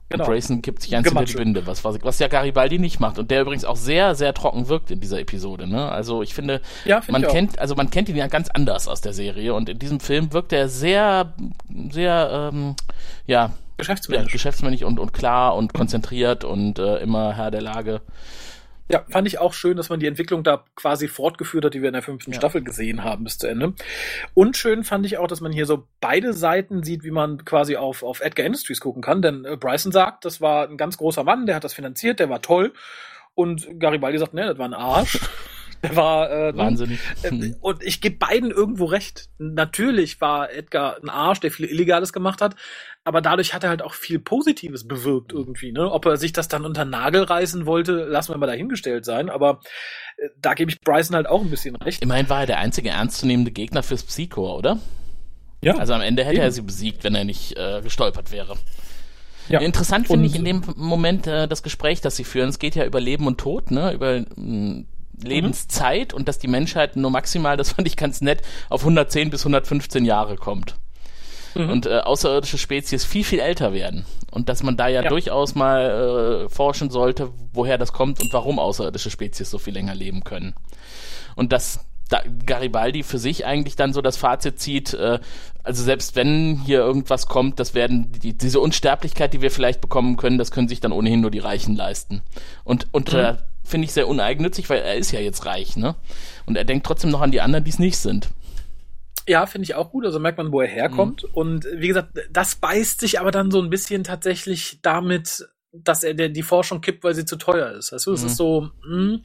Genau. Und Brayson kippt sich eins hinter die. Binde, was, was, was ja Garibaldi nicht macht. Und der übrigens auch sehr, sehr trocken wirkt in dieser Episode, ne? Also ich finde, Ja, find man ich kennt, also man kennt ihn ja ganz anders aus der Serie. Und in diesem Film wirkt er sehr, sehr, ähm, ja, ja, Geschäftsmensch. geschäftsmännisch und, und klar und konzentriert und äh, immer Herr der Lage. Ja, fand ich auch schön, dass man die Entwicklung da quasi fortgeführt hat, die wir in der fünften Ja. Staffel gesehen haben bis zu Ende. Und schön fand ich auch, dass man hier so beide Seiten sieht, wie man quasi auf, auf Edgar Industries gucken kann. Denn äh, Bryson sagt, das war ein ganz großer Mann, der hat das finanziert, der war toll. Und Garibaldi sagt, ne, das war ein Arsch. Der war äh, Wahnsinnig. äh, Und ich gebe beiden irgendwo recht. Natürlich war Edgar ein Arsch, der viel Illegales gemacht hat, aber dadurch hat er halt auch viel Positives bewirkt irgendwie. Ne? Ob er sich das dann unter den Nagel reißen wollte, lassen wir mal dahingestellt sein. Aber äh, da gebe ich Bryson halt auch ein bisschen recht. Immerhin war er der einzige ernstzunehmende Gegner fürs Psychor, oder? Ja, Also am Ende hätte Eben. er sie besiegt, wenn er nicht äh, gestolpert wäre. ja. Interessant finde ich in dem Moment äh, das Gespräch, das sie führen. Es geht ja über Leben und Tod, ne? Über mh, Lebenszeit und dass die Menschheit nur maximal, das fand ich ganz nett, auf 110 bis 115 Jahre kommt. Mhm. Und äh, außerirdische Spezies viel, viel älter werden. Und dass man da ja, Ja. durchaus mal äh, forschen sollte, woher das kommt und warum außerirdische Spezies so viel länger leben können. Und dass da Garibaldi für sich eigentlich dann so das Fazit zieht, äh, also selbst wenn hier irgendwas kommt, das werden die, diese Unsterblichkeit, die wir vielleicht bekommen können, das können sich dann ohnehin nur die Reichen leisten. Und, und Mhm. Finde ich sehr uneigennützig, weil er ist ja jetzt reich, ne? Und er denkt trotzdem noch an die anderen, die es nicht sind. Ja, finde ich auch gut. Also merkt man, wo er herkommt. Und wie gesagt, das beißt sich aber dann so ein bisschen tatsächlich damit, dass er der, die Forschung kippt, weil sie zu teuer ist. Weißt du, das Mhm. ist so, mh,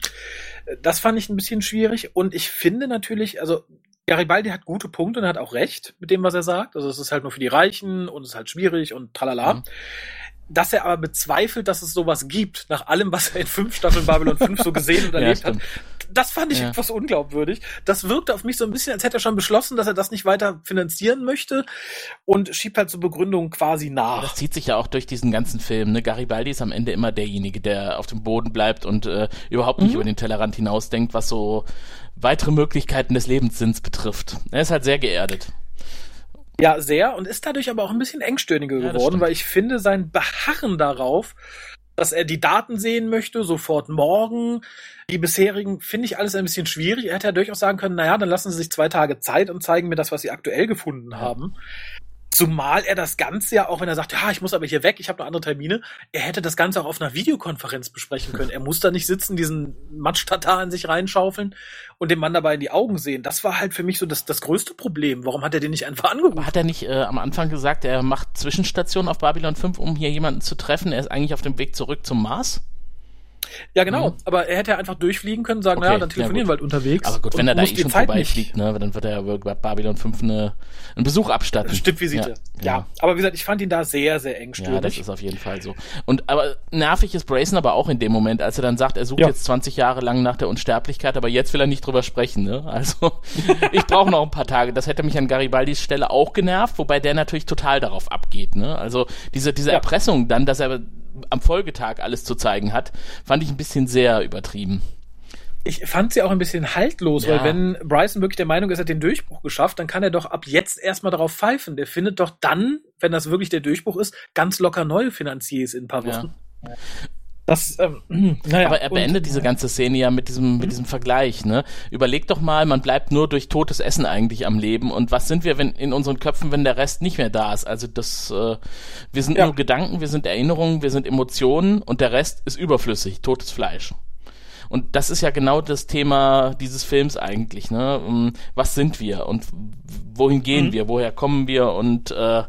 das fand ich ein bisschen schwierig. Und ich finde natürlich, also Garibaldi hat gute Punkte und er hat auch recht mit dem, was er sagt. Also es ist halt nur für die Reichen und es ist halt schwierig und tralala. Mhm. Dass er aber bezweifelt, dass es sowas gibt, nach allem, was er in fünf Staffeln Babylon 5 so gesehen und Ja, erlebt hat, stimmt. das fand ich Ja. etwas unglaubwürdig. Das wirkte auf mich so ein bisschen, als hätte er schon beschlossen, dass er das nicht weiter finanzieren möchte und schiebt halt zur Begründung quasi Das nach. zieht sich ja auch durch diesen ganzen Film. Ne? Garibaldi ist am Ende immer derjenige, der auf dem Boden bleibt und äh, überhaupt nicht Mhm. über den Tellerrand hinausdenkt, was so weitere Möglichkeiten des Lebenssinns betrifft. Er ist halt sehr geerdet. Ja, sehr und ist dadurch aber auch ein bisschen engstirniger Ja, geworden, weil ich finde, sein Beharren darauf, dass er die Daten sehen möchte, sofort morgen, die bisherigen, finde ich alles ein bisschen schwierig. Er hätte ja durchaus sagen können, naja, dann lassen Sie sich zwei Tage Zeit und zeigen mir das, was Sie aktuell gefunden Ja. haben. Zumal er das Ganze ja, auch wenn er sagt, ja, ich muss aber hier weg, ich habe noch andere Termine, er hätte das Ganze auch auf einer Videokonferenz besprechen können. Er muss da nicht sitzen, diesen Matsch-Tatar in sich reinschaufeln und dem Mann dabei in die Augen sehen. Das war halt für mich so das, das größte Problem. Warum hat er den nicht einfach angerufen? Hat er nicht äh, am Anfang gesagt, er macht Zwischenstationen auf Babylon 5, um hier jemanden zu treffen? Er ist eigentlich auf dem Weg zurück zum Mars? Ja, genau. Mhm. Aber er hätte ja einfach durchfliegen können, sagen, Okay, naja, dann ja, telefonieren gut. wir halt unterwegs. Aber gut, wenn er da eh schon Zeit vorbeifliegt, ne, dann wird er ja bei Babylon 5 eine, einen Besuch abstatten. Stippvisite. Ja, Ja, ja. Aber wie gesagt, ich fand ihn da sehr, sehr Ja, das engstirnig. ist auf jeden Fall so. Und aber nervig ist Brayson aber auch in dem Moment, als er dann sagt, er sucht Ja. jetzt 20 Jahre lang nach der Unsterblichkeit, aber jetzt will er nicht drüber sprechen. Ne? Also ich brauche noch ein paar Tage. Das hätte mich an Garibaldis Stelle auch genervt, wobei der natürlich total darauf abgeht. Ne? Also diese diese Ja. Erpressung dann, dass er am Folgetag alles zu zeigen hat, fand ich ein bisschen sehr übertrieben. ich fand sie auch ein bisschen haltlos, Ja. weil wenn Bryson wirklich der Meinung ist, er hat den Durchbruch geschafft, dann kann er doch ab jetzt erstmal darauf pfeifen. Der findet doch dann, wenn das wirklich der Durchbruch ist, ganz locker neue Finanziers in ein paar Ja. Das, ähm, naja. Aber er und- beendet diese ganze Szene ja mit diesem, mit diesem Vergleich, ne? Überleg doch mal, man bleibt nur durch totes Essen eigentlich am Leben. Und was sind wir wenn in unseren Köpfen, wenn der Rest nicht mehr da ist? Also das, äh, wir sind Ja. nur Gedanken, wir sind Erinnerungen, wir sind Emotionen und der Rest ist überflüssig, totes Fleisch. Und das ist ja genau das Thema dieses Films eigentlich, ne? Ähm, Was sind wir und wohin gehen Mhm. wir, woher kommen wir und äh,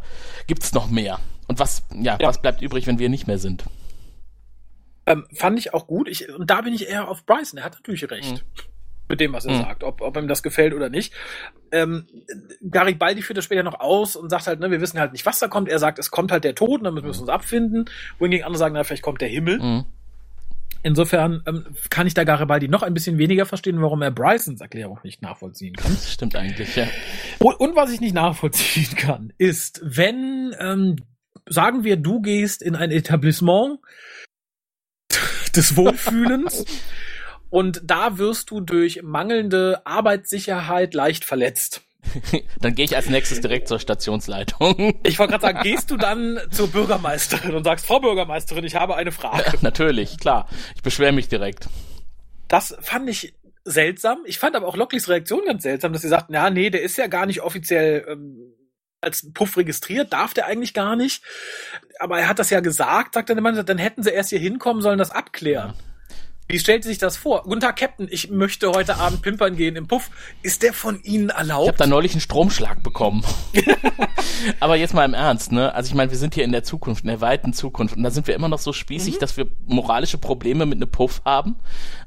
gibt's noch mehr? Und was, ja, Ja. was bleibt übrig, wenn wir nicht mehr sind? Ähm, fand ich auch gut. Ich, und da bin ich eher auf Bryson. Er hat natürlich recht. Mhm. Mit dem, was er Mhm. sagt, ob, ob ihm das gefällt oder nicht. Ähm, Garibaldi führt das später noch aus und sagt halt, ne, wir wissen halt nicht, was da kommt. Er sagt, es kommt halt der Tod, dann müssen wir uns abfinden. Wohingegen andere sagen, na, vielleicht kommt der Himmel. Mhm. Insofern ähm, kann ich da Garibaldi noch ein bisschen weniger verstehen, warum er Brysons Erklärung nicht nachvollziehen kann. Das stimmt eigentlich, ja. Und, und was ich nicht nachvollziehen kann, ist, wenn, ähm, sagen wir, du gehst in ein Etablissement des Wohlfühlens und da wirst du durch mangelnde Arbeitssicherheit leicht verletzt. Dann gehe ich als nächstes direkt zur Stationsleitung. Ich wollte gerade sagen, gehst du dann zur Bürgermeisterin und sagst, Frau Bürgermeisterin, ich habe eine Frage. Natürlich, klar. Ich beschwere mich direkt. Das fand ich seltsam. Ich fand aber auch Lockleys Reaktion ganz seltsam, dass sie sagten, ja, nee, der ist ja gar nicht offiziell ähm, als Puff registriert, darf der eigentlich gar nicht. Aber er hat das ja gesagt, sagt dann der Mann, dann hätten sie erst hier hinkommen sollen, das abklären. Wie stellt sich das vor? Guten Tag, Captain, ich möchte heute Abend pimpern gehen im Puff. Ist der von Ihnen Ich habe erlaubt? da neulich einen Stromschlag bekommen. Aber jetzt mal im Ernst, ne? Also ich meine, wir sind hier in der Zukunft, in der weiten Zukunft. Und da sind wir immer noch so spießig, dass wir moralische Probleme mit einem Puff haben.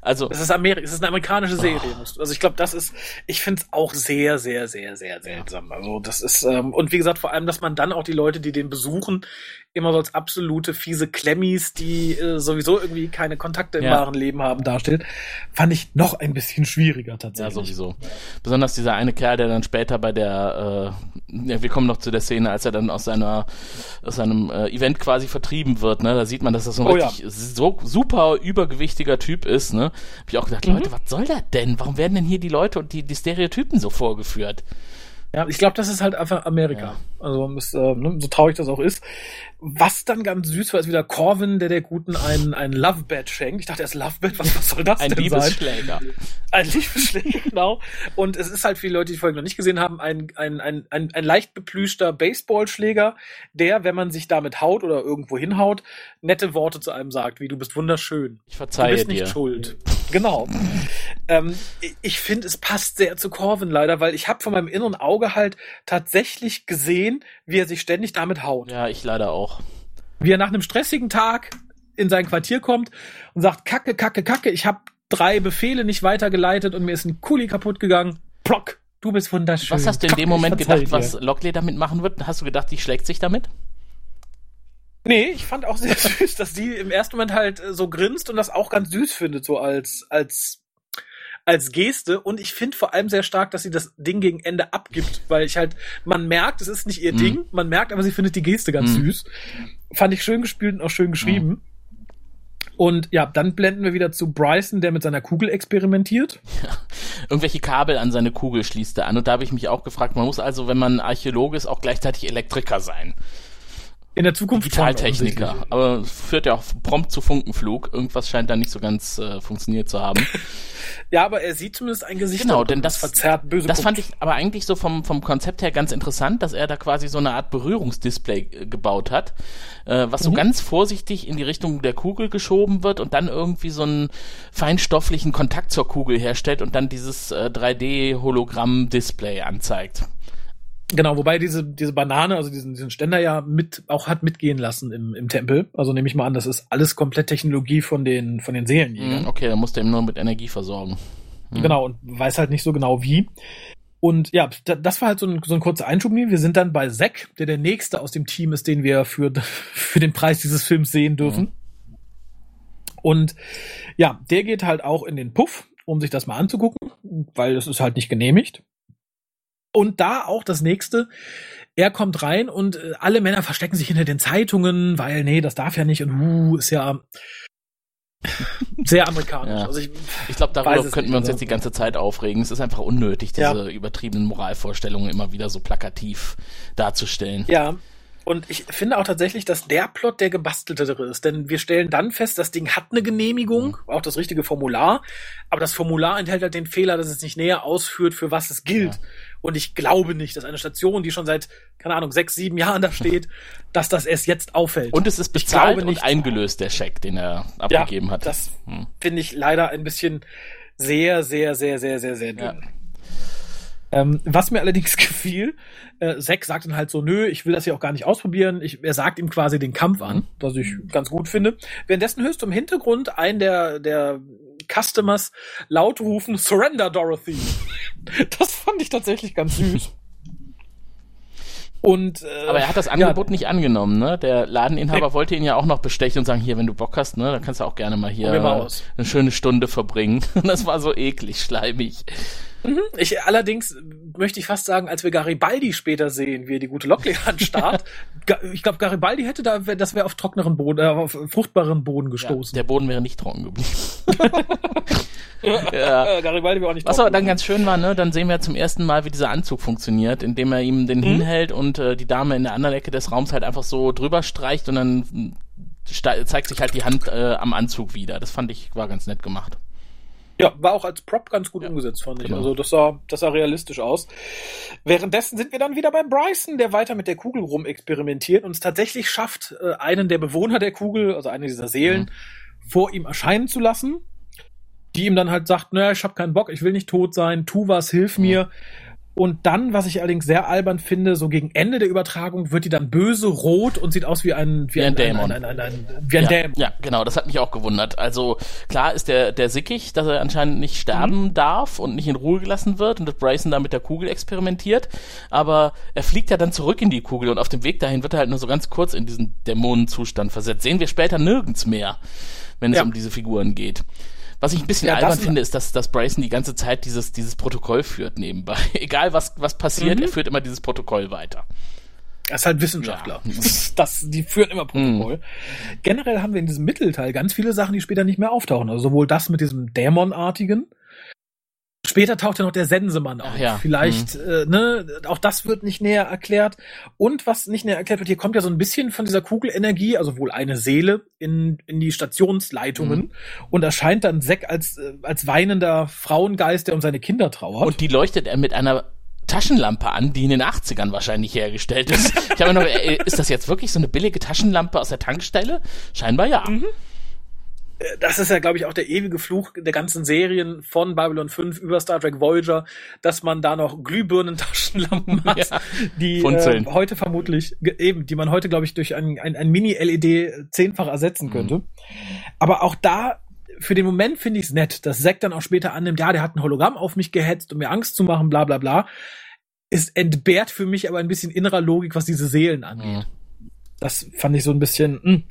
Also, Das ist Amerika, es ist eine amerikanische Serie. du- Also ich glaube, das ist, ich finde es auch sehr, sehr, sehr, sehr seltsam. Also das ist, ähm, und wie gesagt, vor allem, dass man dann auch die Leute, die den besuchen, immer so als absolute fiese Klemmis, die äh, sowieso irgendwie keine Kontakte im Ja. wahren Leben haben, darstellt, fand ich noch ein bisschen schwieriger ja, tatsächlich. sowieso. Besonders dieser eine Kerl, der dann später bei der, äh, ja, wir kommen noch zu der Szene, als er dann aus seiner, aus seinem äh, Event quasi vertrieben wird, ne? Da sieht man, dass das so ein Oh ja. richtig so super übergewichtiger Typ ist, ne? Hab ich auch gedacht, Mhm. Leute, was soll das denn? Warum werden denn hier die Leute und die, die Stereotypen so vorgeführt? Ja, ich glaube, das ist halt einfach Amerika. Also es, äh, ne, so traurig das auch ist. Was dann ganz süß war, ist wieder Corvin, der der Guten ein, ein Love-Bed schenkt. Ich dachte erst Love-Bed, was, was soll das Ein denn sein? Liebesschläger. Ein Liebesschläger, genau. Und es ist halt für die Leute, die die Folge noch nicht gesehen haben, ein, ein, ein, ein, ein leicht beplüschter Baseballschläger, der, wenn man sich damit haut oder irgendwo hinhaut, nette Worte zu einem sagt, wie du bist wunderschön. Ich Du verzeihe bist nicht dir. schuld. Genau. ähm, ich- finde, es passt sehr zu Corvin leider, weil ich habe von meinem inneren Auge halt tatsächlich gesehen, wie er sich ständig damit haut. Ja, ich leider auch. Wie er nach einem stressigen Tag in sein Quartier kommt und sagt, Kacke, Kacke, Kacke, ich habe drei Befehle nicht weitergeleitet und mir ist ein Kuli kaputt gegangen. Plock, du bist wunderschön. Was hast du in dem Moment gedacht, was dir. Lockley damit machen wird? Hast du gedacht, die schlägt sich damit? Nee, ich fand auch sehr süß, dass die im ersten Moment halt äh, so grinst und das auch ganz süß findet, so als, als, als Geste und ich finde vor allem sehr stark, dass sie das Ding gegen Ende abgibt, weil ich halt, man merkt, es ist nicht ihr Mhm. Ding, man merkt aber, sie findet die Geste ganz Mhm. süß. Fand ich schön gespielt und auch schön geschrieben. Und ja, dann blenden wir wieder zu Bryson, der mit seiner Kugel experimentiert. Irgendwelche Kabel an seine Kugel schließt er an. Und da habe ich mich auch gefragt, man muss also, wenn man Archäologe ist, auch gleichzeitig Elektriker sein. In der Zukunft Digitaltechniker. Aber es führt ja auch prompt zu Funkenflug. Irgendwas scheint da nicht so ganz äh, funktioniert zu haben. Ja, aber er sieht zumindest ein Gesicht. Genau, denn das- verzerrt böse Das fand guckt. ich aber eigentlich so vom, vom Konzept her ganz interessant, dass er da quasi so eine Art Berührungsdisplay äh, gebaut hat, äh, was so Mhm. ganz vorsichtig in die Richtung der Kugel geschoben wird und dann irgendwie so einen feinstofflichen Kontakt zur Kugel herstellt und dann dieses äh, 3D-Hologramm-Display anzeigt. Genau, wobei diese, diese Banane, also diesen, diesen Ständer ja mit, auch hat mitgehen lassen im, im Tempel. Also nehme ich mal an, das ist alles komplett Technologie von den, von den Seelenjägern. Mhm, okay, dann musst du ihm nur mit Energie versorgen. Mhm. Genau, und weiß halt nicht so genau wie. Und ja, da- das war halt so ein, so ein kurzer Einschub. Wir sind dann bei Zack, der der nächste aus dem Team ist, den wir für, für den Preis dieses Films sehen dürfen. Und ja, der geht halt auch in den Puff, um sich das mal anzugucken, weil das ist halt nicht genehmigt. Und da auch das nächste. Er kommt rein und äh, alle Männer verstecken sich hinter den Zeitungen, weil nee, das darf ja nicht und uh, ist ja sehr amerikanisch. Ja. Also ich, Ich glaube, darüber könnten nicht, wir uns also- jetzt die ganze Zeit aufregen. Es ist einfach unnötig, diese Ja. übertriebenen Moralvorstellungen immer wieder so plakativ darzustellen. Ja. Und ich finde auch tatsächlich, dass der Plot der gebasteltere ist. Denn wir stellen dann fest, das Ding hat eine Genehmigung, auch das richtige Formular. Aber das Formular enthält halt den Fehler, dass es nicht näher ausführt, für was es gilt. Ja. Und ich glaube nicht, dass eine Station, die schon seit, keine Ahnung, sechs, sieben Jahren da steht, dass das erst jetzt auffällt. Und es ist bezahlt und nicht. eingelöst, der Scheck, den er abgegeben hat. Das Hm. finde ich leider ein bisschen sehr, sehr, sehr, sehr, sehr, sehr dünn. Ja. Ähm, was mir allerdings gefiel, äh, Zack sagt dann halt so, nö, ich will das hier auch gar nicht ausprobieren. Ich, er sagt ihm quasi den Kampf an, was ich ganz gut finde. Währenddessen hörst du im Hintergrund einen der, der Customers laut rufen, Surrender, Dorothy. das fand ich tatsächlich ganz süß. Und, äh, Aber er hat das ja, Angebot nicht angenommen, ne? Der Ladeninhaber Nee. wollte ihn ja auch noch bestechen und sagen, hier, wenn du Bock hast, ne, dann kannst du auch gerne mal hier mal eine schöne Stunde verbringen. Und das war so eklig, schleimig. Ich allerdings möchte ich fast sagen, als wir Garibaldi später sehen, wie er die gute Lockley anstarrt, ich glaube, Garibaldi hätte da, das wäre auf trockneren Boden, äh, auf fruchtbaren Boden Ja, gestoßen. der Boden wäre nicht trocken geblieben. ja. Äh, Garibaldi wäre auch nicht Was aber dann ganz schön war, ne, dann sehen wir zum ersten Mal, wie dieser Anzug funktioniert, indem er ihm den hinhält und äh, die Dame in der anderen Ecke des Raums halt einfach so drüber streicht und dann sta- zeigt sich halt die Hand äh, am Anzug wieder. Das fand ich, war ganz nett gemacht. Ja, war auch als Prop ganz gut Ja, umgesetzt, fand ich. genau. Also das sah, das sah realistisch aus. Währenddessen sind wir dann wieder bei Bryson, der weiter mit der Kugel rumexperimentiert und es tatsächlich schafft, äh, einen der Bewohner der Kugel, also eine dieser Seelen, vor ihm erscheinen zu lassen. Die ihm dann halt sagt, naja, ich hab keinen Bock, ich will nicht tot sein, tu was, hilf mir. Und dann, was ich allerdings sehr albern finde, so gegen Ende der Übertragung wird die dann böse rot und sieht aus wie ein, wie, Wie ein Dämon. Ein, ein, ein, ein, wie ein ja, Dämon. ja, genau, das hat mich auch gewundert. Also klar ist der, der sickig, dass er anscheinend nicht sterben Mhm. darf und nicht in Ruhe gelassen wird und dass Bryson da mit der Kugel experimentiert. Aber er fliegt ja dann zurück in die Kugel und auf dem Weg dahin wird er halt nur so ganz kurz in diesen Dämonenzustand versetzt. Sehen wir später nirgends mehr, wenn es Ja. um diese Figuren geht. Was ich ein bisschen Ja, albern finde, ist, dass, dass Bryson die ganze Zeit dieses, dieses Protokoll führt nebenbei. Egal was, was passiert, Mhm. er führt immer dieses Protokoll weiter. Er ist halt Wissenschaftler. Ja. Das, die führen immer Protokoll. Generell haben wir in diesem Mittelteil ganz viele Sachen, die später nicht mehr auftauchen. Also sowohl das mit diesem Dämonartigen. Später taucht ja noch der Sensemann auf. Ja. Vielleicht, äh, ne, auch das wird nicht näher erklärt. Und was nicht näher erklärt wird, hier kommt ja so ein bisschen von dieser Kugelenergie, also wohl eine Seele, in, in die Stationsleitungen Mhm. und erscheint dann Zack als, äh, als weinender Frauengeist, der um seine Kinder trauert. Und die leuchtet er mit einer Taschenlampe an, die in den 80ern wahrscheinlich hergestellt ist. Ich habe mir noch, äh, ist das jetzt wirklich so eine billige Taschenlampe aus der Tankstelle? Scheinbar ja. Mhm. Das ist ja, glaube ich, auch der ewige Fluch der ganzen Serien von Babylon 5 über Star Trek Voyager, dass man da noch Glühbirnen-Taschenlampen hat, Ja, die äh, heute vermutlich, eben, die man heute, glaube ich, durch ein, ein, ein Mini-LED zehnfach ersetzen könnte. Aber auch da, für den Moment finde ich es nett, dass Zack dann auch später annimmt, ja, der hat ein Hologramm auf mich gehetzt, um mir Angst zu machen, bla bla bla. Es entbehrt für mich aber ein bisschen innerer Logik, was diese Seelen angeht. Mhm. Das fand ich so ein bisschen mh,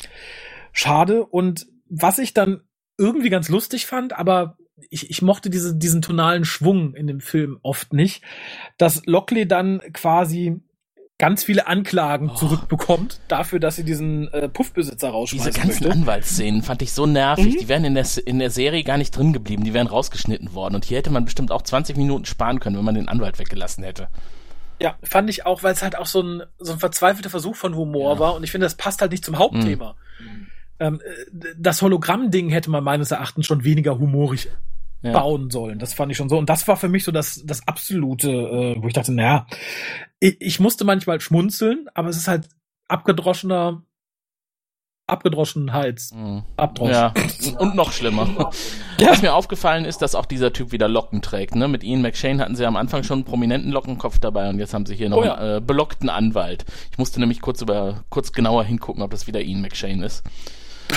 schade. Und was ich dann irgendwie ganz lustig fand, aber ich, ich mochte diese, diesen tonalen Schwung in dem Film oft nicht, dass Lockley dann quasi ganz viele Anklagen Oh. zurückbekommt dafür, dass sie diesen äh, Puffbesitzer rausschmeißen Diese ganzen möchte. Anwaltsszenen fand ich so nervig. Mhm. Die wären in der, in der Serie gar nicht drin geblieben. Die wären rausgeschnitten worden. Und hier hätte man bestimmt auch 20 Minuten sparen können, wenn man den Anwalt weggelassen hätte. Ja, fand ich auch, weil es halt auch so ein, so ein verzweifelter Versuch von Humor Ja. war und ich finde, das passt halt nicht zum Hauptthema. Ähm, äh, das Hologramm-Ding hätte man meines Erachtens schon weniger humorig Ja. bauen sollen. Das fand ich schon so. Und das war für mich so das, das absolute, äh, wo ich dachte, naja, ich, ich musste manchmal schmunzeln, aber es ist halt abgedroschener, Abgedroschenheits. Mhm. Abdrosch. Ja, und noch schlimmer. Ja. Was mir aufgefallen ist, dass auch dieser Typ wieder Locken trägt. Ne? Mit Ian McShane hatten sie am Anfang schon einen prominenten Lockenkopf dabei und jetzt haben sie hier noch Oh ja. einen äh, belockten Anwalt. Ich musste nämlich kurz über kurz genauer hingucken, ob das wieder Ian McShane ist.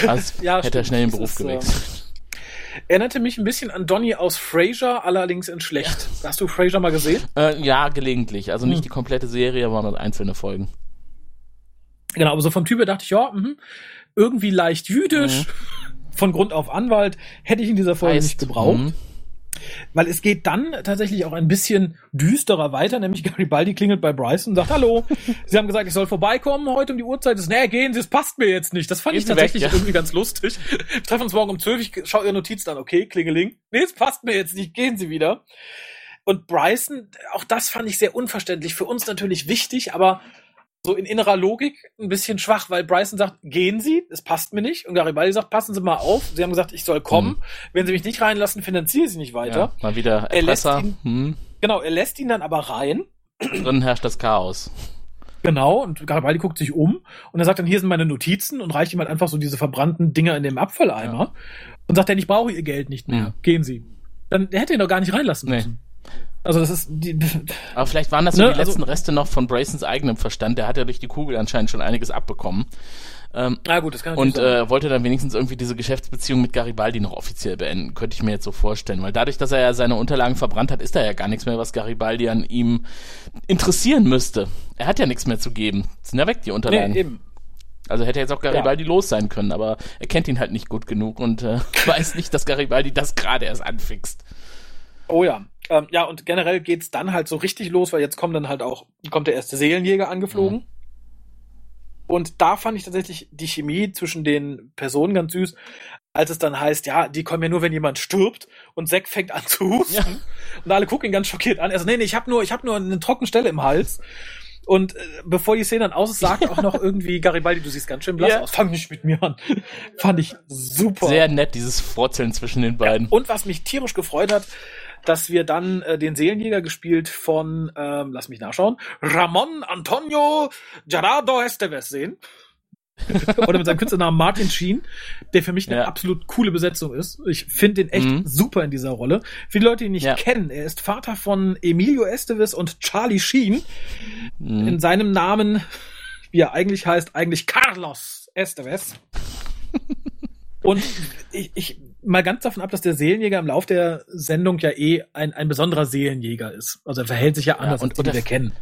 Also Ja, hätte er stimmt. schnell den Beruf äh, gewechselt. Erinnerte mich ein bisschen an Donny aus Frasier, allerdings in schlecht. Hast du Frasier mal gesehen? Äh, ja, gelegentlich. Also nicht Hm. die komplette Serie, aber mit einzelne Folgen. Genau, aber so vom Typ her dachte ich, ja, mhm, irgendwie leicht jüdisch, von Grund auf Anwalt, hätte ich in dieser Folge nicht gebraucht. Mhm. Weil es geht dann tatsächlich auch ein bisschen düsterer weiter, nämlich Garibaldi klingelt bei Bryson und sagt, hallo, Sie haben gesagt, ich soll vorbeikommen heute um die Uhrzeit. Das, nee, gehen Sie, es passt mir jetzt nicht. Das fand Gehen ich Sie weg, tatsächlich ja. irgendwie ganz lustig. Wir treffen uns morgen um 12, ich schaue Ihre Notiz an, okay, klingeling. Nee, es passt mir jetzt nicht, gehen Sie wieder. Und Bryson, auch das fand ich sehr unverständlich. Für uns natürlich wichtig, aber so in innerer Logik ein bisschen schwach, weil Bryson sagt, gehen Sie, es passt mir nicht. Und Garibaldi sagt, passen Sie mal auf. Sie haben gesagt, ich soll kommen. Wenn Sie mich nicht reinlassen, finanziere ich Sie nicht weiter. Ja, mal wieder Er lässt Erpresser. ihn- Hm. Genau, er lässt ihn dann aber rein. Drin herrscht das Chaos. Genau, und Garibaldi guckt sich um und er sagt dann, hier sind meine Notizen und reicht ihm halt einfach so diese verbrannten Dinger in dem Abfalleimer und sagt dann, ich brauche ihr Geld nicht mehr. Ja. Gehen Sie. Dann, hätte ihn doch gar nicht reinlassen Nee. Also das ist die, Aber vielleicht waren das so Ne, die also- letzten Reste noch von Braysons eigenem Verstand. Der hat ja durch die Kugel anscheinend schon einiges abbekommen. Ähm, na gut, das kann und äh, wollte dann wenigstens irgendwie diese Geschäftsbeziehung mit Garibaldi noch offiziell beenden. Könnte ich mir jetzt so vorstellen. Weil dadurch, dass er ja seine Unterlagen verbrannt hat, ist da ja gar nichts mehr, was Garibaldi an ihm interessieren müsste. Er hat ja nichts mehr zu geben. Sind ja weg, die Unterlagen. nee, eben. Also hätte jetzt auch Garibaldi los sein können, aber er kennt ihn halt nicht gut genug und äh, weiß nicht, dass Garibaldi das gerade erst anfixt. Oh ja. Ähm, ja, und generell geht's dann halt so richtig los, weil jetzt kommt dann halt auch, kommt der erste Seelenjäger angeflogen. Und da fand ich tatsächlich die Chemie zwischen den Personen ganz süß, als es dann heißt, ja, die kommen ja nur, wenn jemand stirbt und Zack fängt an zu husten. Ja. Und alle gucken ihn ganz schockiert an. Er sagt, nee, nee, ich habe nur, ich habe nur eine trockene Stelle im Hals. Und äh, bevor die Szene dann aus ist, sagt auch noch irgendwie Garibaldi, du siehst ganz schön blass Ja. aus, fang nicht mit mir an. Fand ich super. Sehr nett, dieses Frotzeln zwischen den beiden. Und was mich tierisch gefreut hat, dass wir dann äh, den Seelenjäger gespielt von, ähm, lass mich nachschauen, Ramon Antonio Gerardo Esteves sehen. Oder mit seinem Künstlernamen Martin Sheen, der für mich eine Ja. absolut coole Besetzung ist. Ich finde den echt Mhm. super in dieser Rolle. Für die Leute, die ihn nicht Ja. kennen, er ist Vater von Emilio Estevez und Charlie Sheen. Mhm. In seinem Namen, wie er eigentlich heißt, eigentlich Carlos Estevez. Und ich, ich mal ganz davon ab, dass der Seelenjäger im Lauf der Sendung ja eh ein, ein besonderer Seelenjäger ist. Also er verhält sich ja anders, und- als die, er- wir kennen.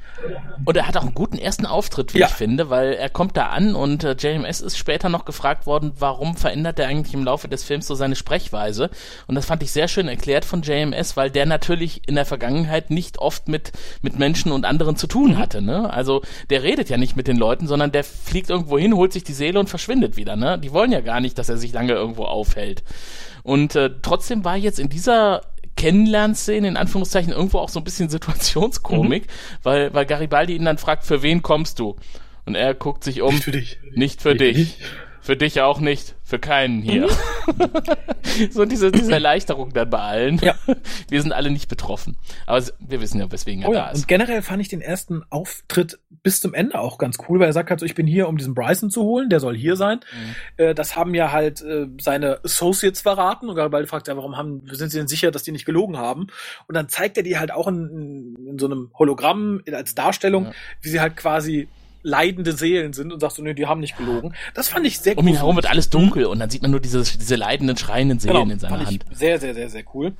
Und er hat auch einen guten ersten Auftritt, wie Ja. ich finde, weil er kommt da an und äh, JMS ist später noch gefragt worden, warum verändert er eigentlich im Laufe des Films so seine Sprechweise. Und das fand ich sehr schön erklärt von JMS, weil der natürlich in der Vergangenheit nicht oft mit, mit Menschen und anderen zu tun hatte. Ne? Also der redet ja nicht mit den Leuten, sondern der fliegt irgendwo hin, holt sich die Seele und verschwindet wieder. Ne? Die wollen ja gar nicht, dass er sich lange irgendwo aufhält. Und äh, trotzdem war jetzt in dieser Kennenlernszene, in Anführungszeichen, irgendwo auch so ein bisschen Situationskomik, weil, weil Garibaldi ihn dann fragt, für wen kommst du? Und er guckt sich um, Nicht für dich. nicht für dich. Für dich auch nicht, für keinen hier. so diese, diese Erleichterung dann bei allen. Ja. Wir sind alle nicht betroffen. Aber wir wissen ja, weswegen er Oh da ja, ist. und generell fand ich den ersten Auftritt bis zum Ende auch ganz cool, weil er sagt halt so, ich bin hier, um diesen Bryson zu holen, der soll hier sein. Mhm. Äh, das haben ja halt äh, seine Associates verraten und Garibaldi fragt ja, warum haben, sind sie denn sicher, dass die nicht gelogen haben? Und dann zeigt er die halt auch in, in, so einem Hologramm als Darstellung, Ja. wie sie halt quasi leidende Seelen sind und sagt so, nee, die haben nicht gelogen. Das fand ich sehr Um ihn herum wird alles dunkel und dann sieht man nur diese, diese leidenden, schreienden Seelen genau, in seiner fand Hand. ich sehr, sehr, sehr, sehr cool.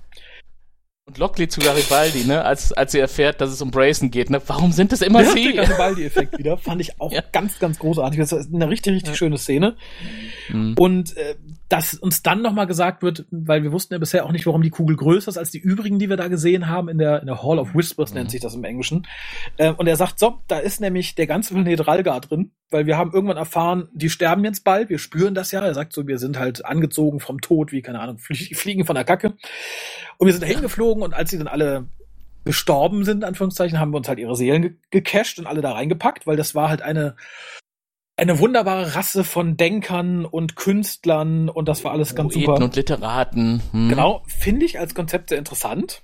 Und Lockley zu Garibaldi, ne, als, als sie erfährt, dass es um Brayson geht, ne, warum sind es immer Ja, sie? der Garibaldi-Effekt wieder. Fand ich auch Ja. ganz, ganz großartig. Das ist eine richtig, richtig schöne Szene. Mhm. Und äh, dass uns dann nochmal gesagt wird, weil wir wussten ja bisher auch nicht, warum die Kugel größer ist als die übrigen, die wir da gesehen haben, in der, in der Hall of Whispers mhm. nennt sich das im Englischen. Äh, und er sagt, so, da ist nämlich der ganze Planet Ralgar drin, weil wir haben irgendwann erfahren, die sterben jetzt bald, wir spüren das ja. Er sagt so, wir sind halt angezogen vom Tod, wie, keine Ahnung, fliegen von der Kacke. Und wir sind da hingeflogen und als sie dann alle gestorben sind, Anführungszeichen, haben wir uns halt ihre Seelen ge gecached und alle da reingepackt, weil das war halt eine eine wunderbare Rasse von Denkern und Künstlern und das war alles ganz Poeten super. und Literaten. Hm. Genau, finde ich als Konzept sehr interessant.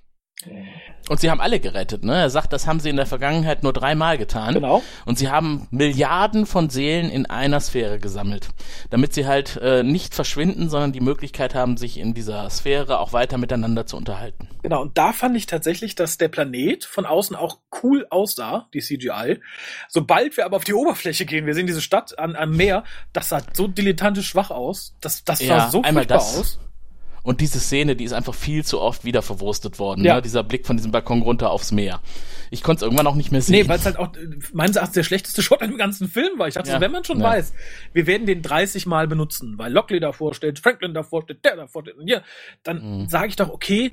Und sie haben alle gerettet, ne? Er sagt, das haben sie in der Vergangenheit nur dreimal getan. Genau. Und sie haben Milliarden von Seelen in einer Sphäre gesammelt, damit sie halt äh, nicht verschwinden, sondern die Möglichkeit haben, sich in dieser Sphäre auch weiter miteinander zu unterhalten. Genau, und da fand ich tatsächlich, dass der Planet von außen auch cool aussah, die CGI. Sobald wir aber auf die Oberfläche gehen, wir sehen diese Stadt an, am Meer, das sah so dilettantisch schwach aus. Das, das ja, sah so einmal furchtbar das. aus. Und diese Szene, die ist einfach viel zu oft wieder verwurstet worden. Ja. Ne? Dieser Blick von diesem Balkon runter aufs Meer. Ich konnte es irgendwann auch nicht mehr sehen. Nee, weil es halt auch meines Erachtens der schlechteste Shot im ganzen Film war. Ich dachte, Ja. wenn man schon Ja. weiß, wir werden den 30 Mal benutzen, weil Lockley davor steht, Franklin davor steht, der davor steht und hier, dann Mhm. sage ich doch, okay,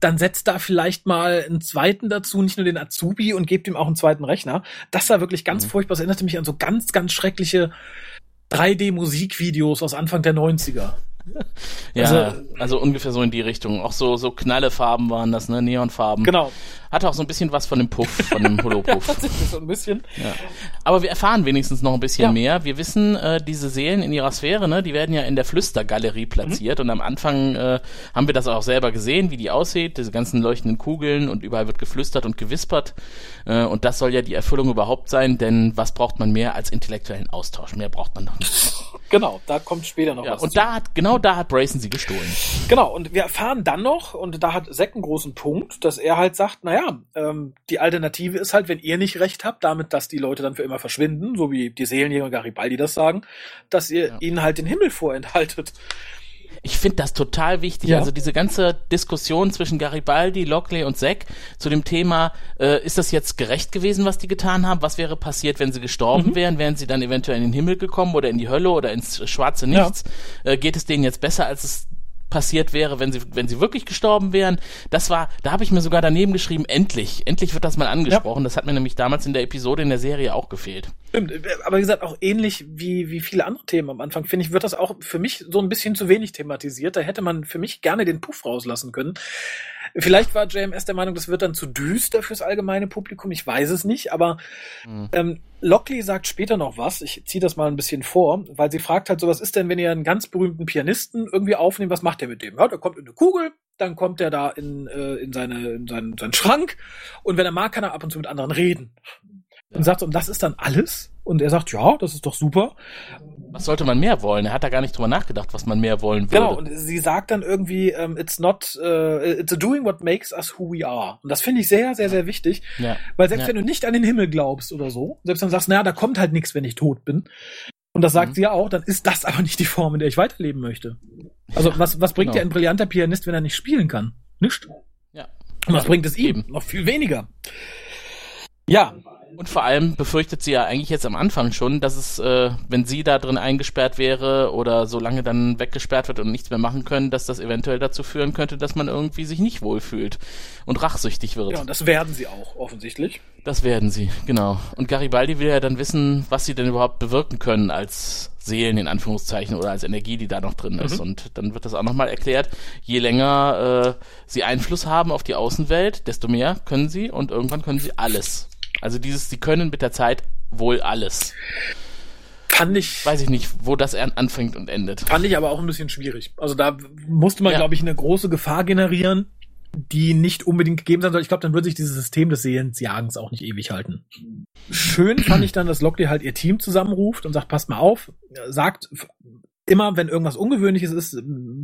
dann setzt da vielleicht mal einen zweiten dazu, nicht nur den Azubi und gebt ihm auch einen zweiten Rechner. Das war wirklich ganz Mhm. furchtbar. Das erinnerte mich an so ganz, ganz schreckliche 3D-Musikvideos aus Anfang der 90er. Ja, also- also, ungefähr so in die Richtung. Auch so, so Knallefarben waren das, ne? Neonfarben. Genau. Hatte auch so ein bisschen was von dem Puff, von dem Holopuff. tatsächlich so ein bisschen. Ja. Aber wir erfahren wenigstens noch ein bisschen Ja. mehr. Wir wissen, äh, diese Seelen in ihrer Sphäre, ne, die werden ja in der Flüstergalerie platziert. Und am Anfang äh, haben wir das auch selber gesehen, wie die aussieht, diese ganzen leuchtenden Kugeln und überall wird geflüstert und gewispert. Äh, und das soll ja die Erfüllung überhaupt sein, denn was braucht man mehr als intellektuellen Austausch? Mehr braucht man doch nicht. Genau, da kommt später noch Ja, was. und zu. da hat, genau da hat Brayson sie gestohlen. Genau, und wir erfahren dann noch, und da hat Zack einen großen Punkt, dass er halt sagt, naja, ähm, die Alternative ist halt, wenn ihr nicht recht habt, damit, dass die Leute dann für immer verschwinden, so wie die Seelenjäger Garibaldi das sagen, dass ihr Ja. ihnen halt den Himmel vorenthaltet. Ich finde das total wichtig. Ja. Also diese ganze Diskussion zwischen Garibaldi, Lockley und Zack zu dem Thema, äh, ist das jetzt gerecht gewesen, was die getan haben? Was wäre passiert, wenn sie gestorben Mhm. wären? Wären sie dann eventuell in den Himmel gekommen oder in die Hölle oder ins schwarze Ja. Nichts? Äh, geht es denen jetzt besser, als es passiert wäre, wenn sie, wenn sie wirklich gestorben wären. Das war, da habe ich mir sogar daneben geschrieben, endlich, endlich wird das mal angesprochen. Das hat mir nämlich damals in der Episode in der Serie auch gefehlt. Stimmt, aber wie gesagt, auch ähnlich wie, wie viele andere Themen am Anfang, finde ich, wird das auch für mich so ein bisschen zu wenig thematisiert. Da hätte man für mich gerne den Puff rauslassen können. Vielleicht war JMS der Meinung, das wird dann zu düster fürs allgemeine Publikum. Ich weiß es nicht, aber Mhm. ähm, Lockley sagt später noch was. Ich ziehe das mal ein bisschen vor, weil sie fragt halt so, was ist denn, wenn ihr einen ganz berühmten Pianisten irgendwie aufnehmt, was macht der mit dem? Ja, der kommt in eine Kugel, dann kommt er da in, äh, in, seine, in seinen, seinen Schrank und wenn er mag, kann er ab und zu mit anderen reden. Und sagt, so, und das ist dann alles? Und er sagt, ja, das ist doch super. Was sollte man mehr wollen? Er hat da gar nicht drüber nachgedacht, was man mehr wollen würde. Genau, und sie sagt dann irgendwie, ähm, it's not, äh, it's doing what makes us who we are. Und das finde ich sehr, sehr, sehr wichtig, ja. weil selbst Ja. wenn du nicht an den Himmel glaubst oder so, selbst dann sagst, naja, da kommt halt nichts, wenn ich tot bin. Und das sagt Mhm. sie ja auch, dann ist das aber nicht die Form, in der ich weiterleben möchte. Also was, was bringt Genau. dir ein brillanter Pianist, wenn er nicht spielen kann? Nicht. Ja. Und was Ja, bringt es ihm? Noch viel weniger. Ja, Und vor allem befürchtet sie ja eigentlich jetzt am Anfang schon, dass es, äh, wenn sie da drin eingesperrt wäre oder so lange dann weggesperrt wird und nichts mehr machen können, dass das eventuell dazu führen könnte, dass man irgendwie sich nicht wohlfühlt und rachsüchtig wird. ja, und das werden sie auch, offensichtlich. Das werden sie, genau. Und Garibaldi will ja dann wissen, was sie denn überhaupt bewirken können als Seelen in Anführungszeichen oder als Energie, die da noch drin ist. Mhm. Und dann wird das auch nochmal erklärt, je länger äh, sie Einfluss haben auf die Außenwelt, desto mehr können sie und irgendwann können sie alles. Also dieses, sie können mit der Zeit wohl alles. Fand ich, Weiß ich nicht, wo das an- anfängt und endet. fand ich aber auch ein bisschen schwierig. Also da musste man, Ja. glaube ich, eine große Gefahr generieren, die nicht unbedingt gegeben sein soll. Ich glaube, dann würde sich dieses System des Sehensjagens auch nicht ewig halten. Schön fand ich dann, dass Lockley halt ihr Team zusammenruft und sagt, passt mal auf, sagt immer, wenn irgendwas Ungewöhnliches ist,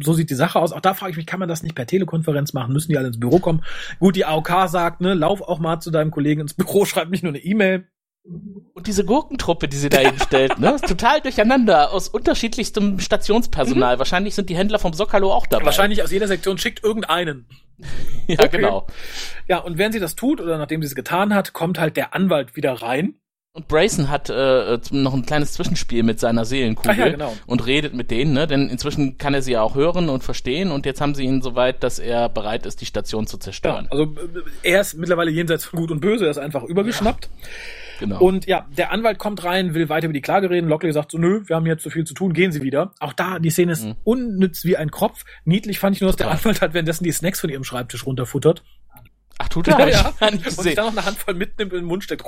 so sieht die Sache aus. Auch da frage ich mich, kann man das nicht per Telekonferenz machen? Müssen die alle ins Büro kommen? Gut, die AOK sagt, ne, lauf auch mal zu deinem Kollegen ins Büro, schreib nicht nur eine E-Mail. Und diese Gurkentruppe, die sie da hinstellt, ne, ist total durcheinander aus unterschiedlichstem Stationspersonal. Wahrscheinlich sind die Händler vom Sokalo auch dabei. Wahrscheinlich aus jeder Sektion schickt irgendeinen. Ja, Okay. genau. Ja, und während sie das tut oder nachdem sie es getan hat, kommt halt der Anwalt wieder rein. Und Brayson hat äh, noch ein kleines Zwischenspiel mit seiner Seelenkugel ja, genau. und redet mit denen, ne? Denn inzwischen kann er sie ja auch hören und verstehen und jetzt haben sie ihn soweit, dass er bereit ist, die Station zu Ja, zerstören. also äh, er ist mittlerweile jenseits von Gut und Böse, er ist einfach übergeschnappt. genau. Und ja, der Anwalt kommt rein, will weiter über die Klage reden. Lockley sagt so, nö, wir haben jetzt so viel zu tun, gehen Sie wieder. Auch da, die Szene ist Mhm. unnütz wie ein Kropf. Niedlich fand ich nur, dass der. Anwalt hat währenddessen die Snacks von ihrem Schreibtisch runterfuttert. Ach, tut er? Ich gar nicht Und sich dann noch eine Handvoll mitnimmt in den Mund steckt.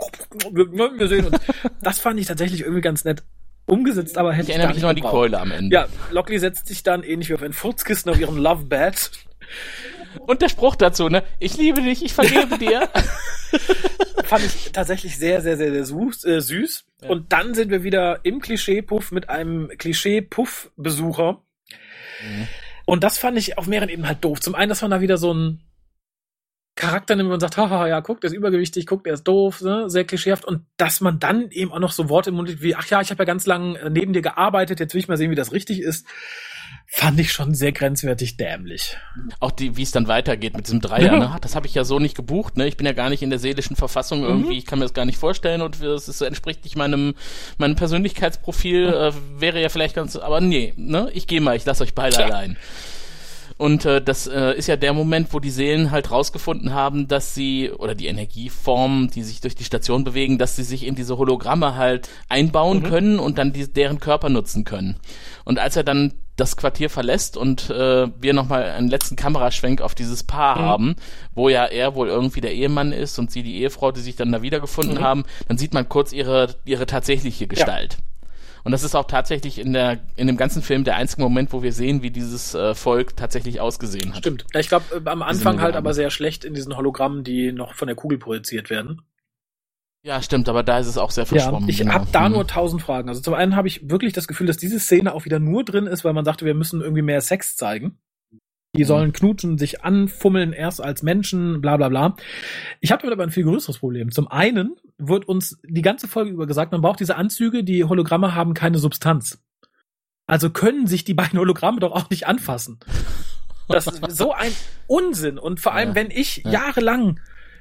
Wir sehen uns. Das fand ich tatsächlich irgendwie ganz nett umgesetzt, aber hätte Ich ich, erinnere gar mich noch an die. Keule am Ende. Ja, Lockley setzt sich dann ähnlich wie auf ein Furzkissen auf ihren Love Bed. Und der Spruch dazu, ne? Ich liebe dich, ich vergebe dir. Fand ich tatsächlich sehr, sehr, sehr, sehr süß. Äh, süß. Ja. Und dann sind wir wieder im Klischee-Puff mit einem Klischee-Puff-Besucher. Mhm. Und das fand ich auf mehreren Ebenen halt doof. Zum einen, dass man da wieder so ein Charakter nimmt und sagt, haha, ja, guck, der ist übergewichtig, guck, der ist doof, ne? sehr klischeehaft. Und dass man dann eben auch noch so Worte im Mund legt wie, ach ja, ich habe ja ganz lang äh, neben dir gearbeitet, jetzt will ich mal sehen, wie das richtig ist, fand ich schon sehr grenzwertig dämlich. Auch die, wie es dann weitergeht mit diesem Dreier, ne? Das habe ich ja so nicht gebucht, ne? Ich bin ja gar nicht in der seelischen Verfassung irgendwie, Mhm. ich kann mir das gar nicht vorstellen und es ist, entspricht nicht meinem, meinem Persönlichkeitsprofil, äh, wäre ja vielleicht ganz, aber nee, ne? Ich gehe mal, ich lasse euch beide Tja. allein. Und äh, das äh, ist ja der Moment, wo die Seelen halt rausgefunden haben, dass sie, oder die Energieformen, die sich durch die Station bewegen, dass sie sich in diese Hologramme halt einbauen Mhm. können und dann die, deren Körper nutzen können. Und als er dann das Quartier verlässt und äh, wir nochmal einen letzten Kameraschwenk auf dieses Paar Mhm. haben, wo ja er wohl irgendwie der Ehemann ist und sie die Ehefrau, die sich dann da wiedergefunden Mhm. haben, dann sieht man kurz ihre, ihre tatsächliche Gestalt. Und das ist auch tatsächlich in der in dem ganzen Film der einzige Moment, wo wir sehen, wie dieses äh, Volk tatsächlich ausgesehen hat. Stimmt. Ja, ich glaube, am Anfang halt aber sehr schlecht in diesen Hologrammen, die noch von der Kugel projiziert werden. Ja, stimmt, aber da ist es auch sehr Ja, verschwommen. ich genau. habe da Hm. nur tausend Fragen. Also zum einen habe ich wirklich das Gefühl, dass diese Szene auch wieder nur drin ist, weil man sagte, wir müssen irgendwie mehr Sex zeigen. Die Mhm. sollen knutschen, sich anfummeln, erst als Menschen, bla bla bla. Ich habe damit aber ein viel größeres Problem. Zum einen wird uns die ganze Folge über gesagt, man braucht diese Anzüge, die Hologramme haben keine Substanz. Also können sich die beiden Hologramme doch auch nicht anfassen. Das ist so ein Unsinn. Und vor allem, Ja. wenn ich Ja. jahrelang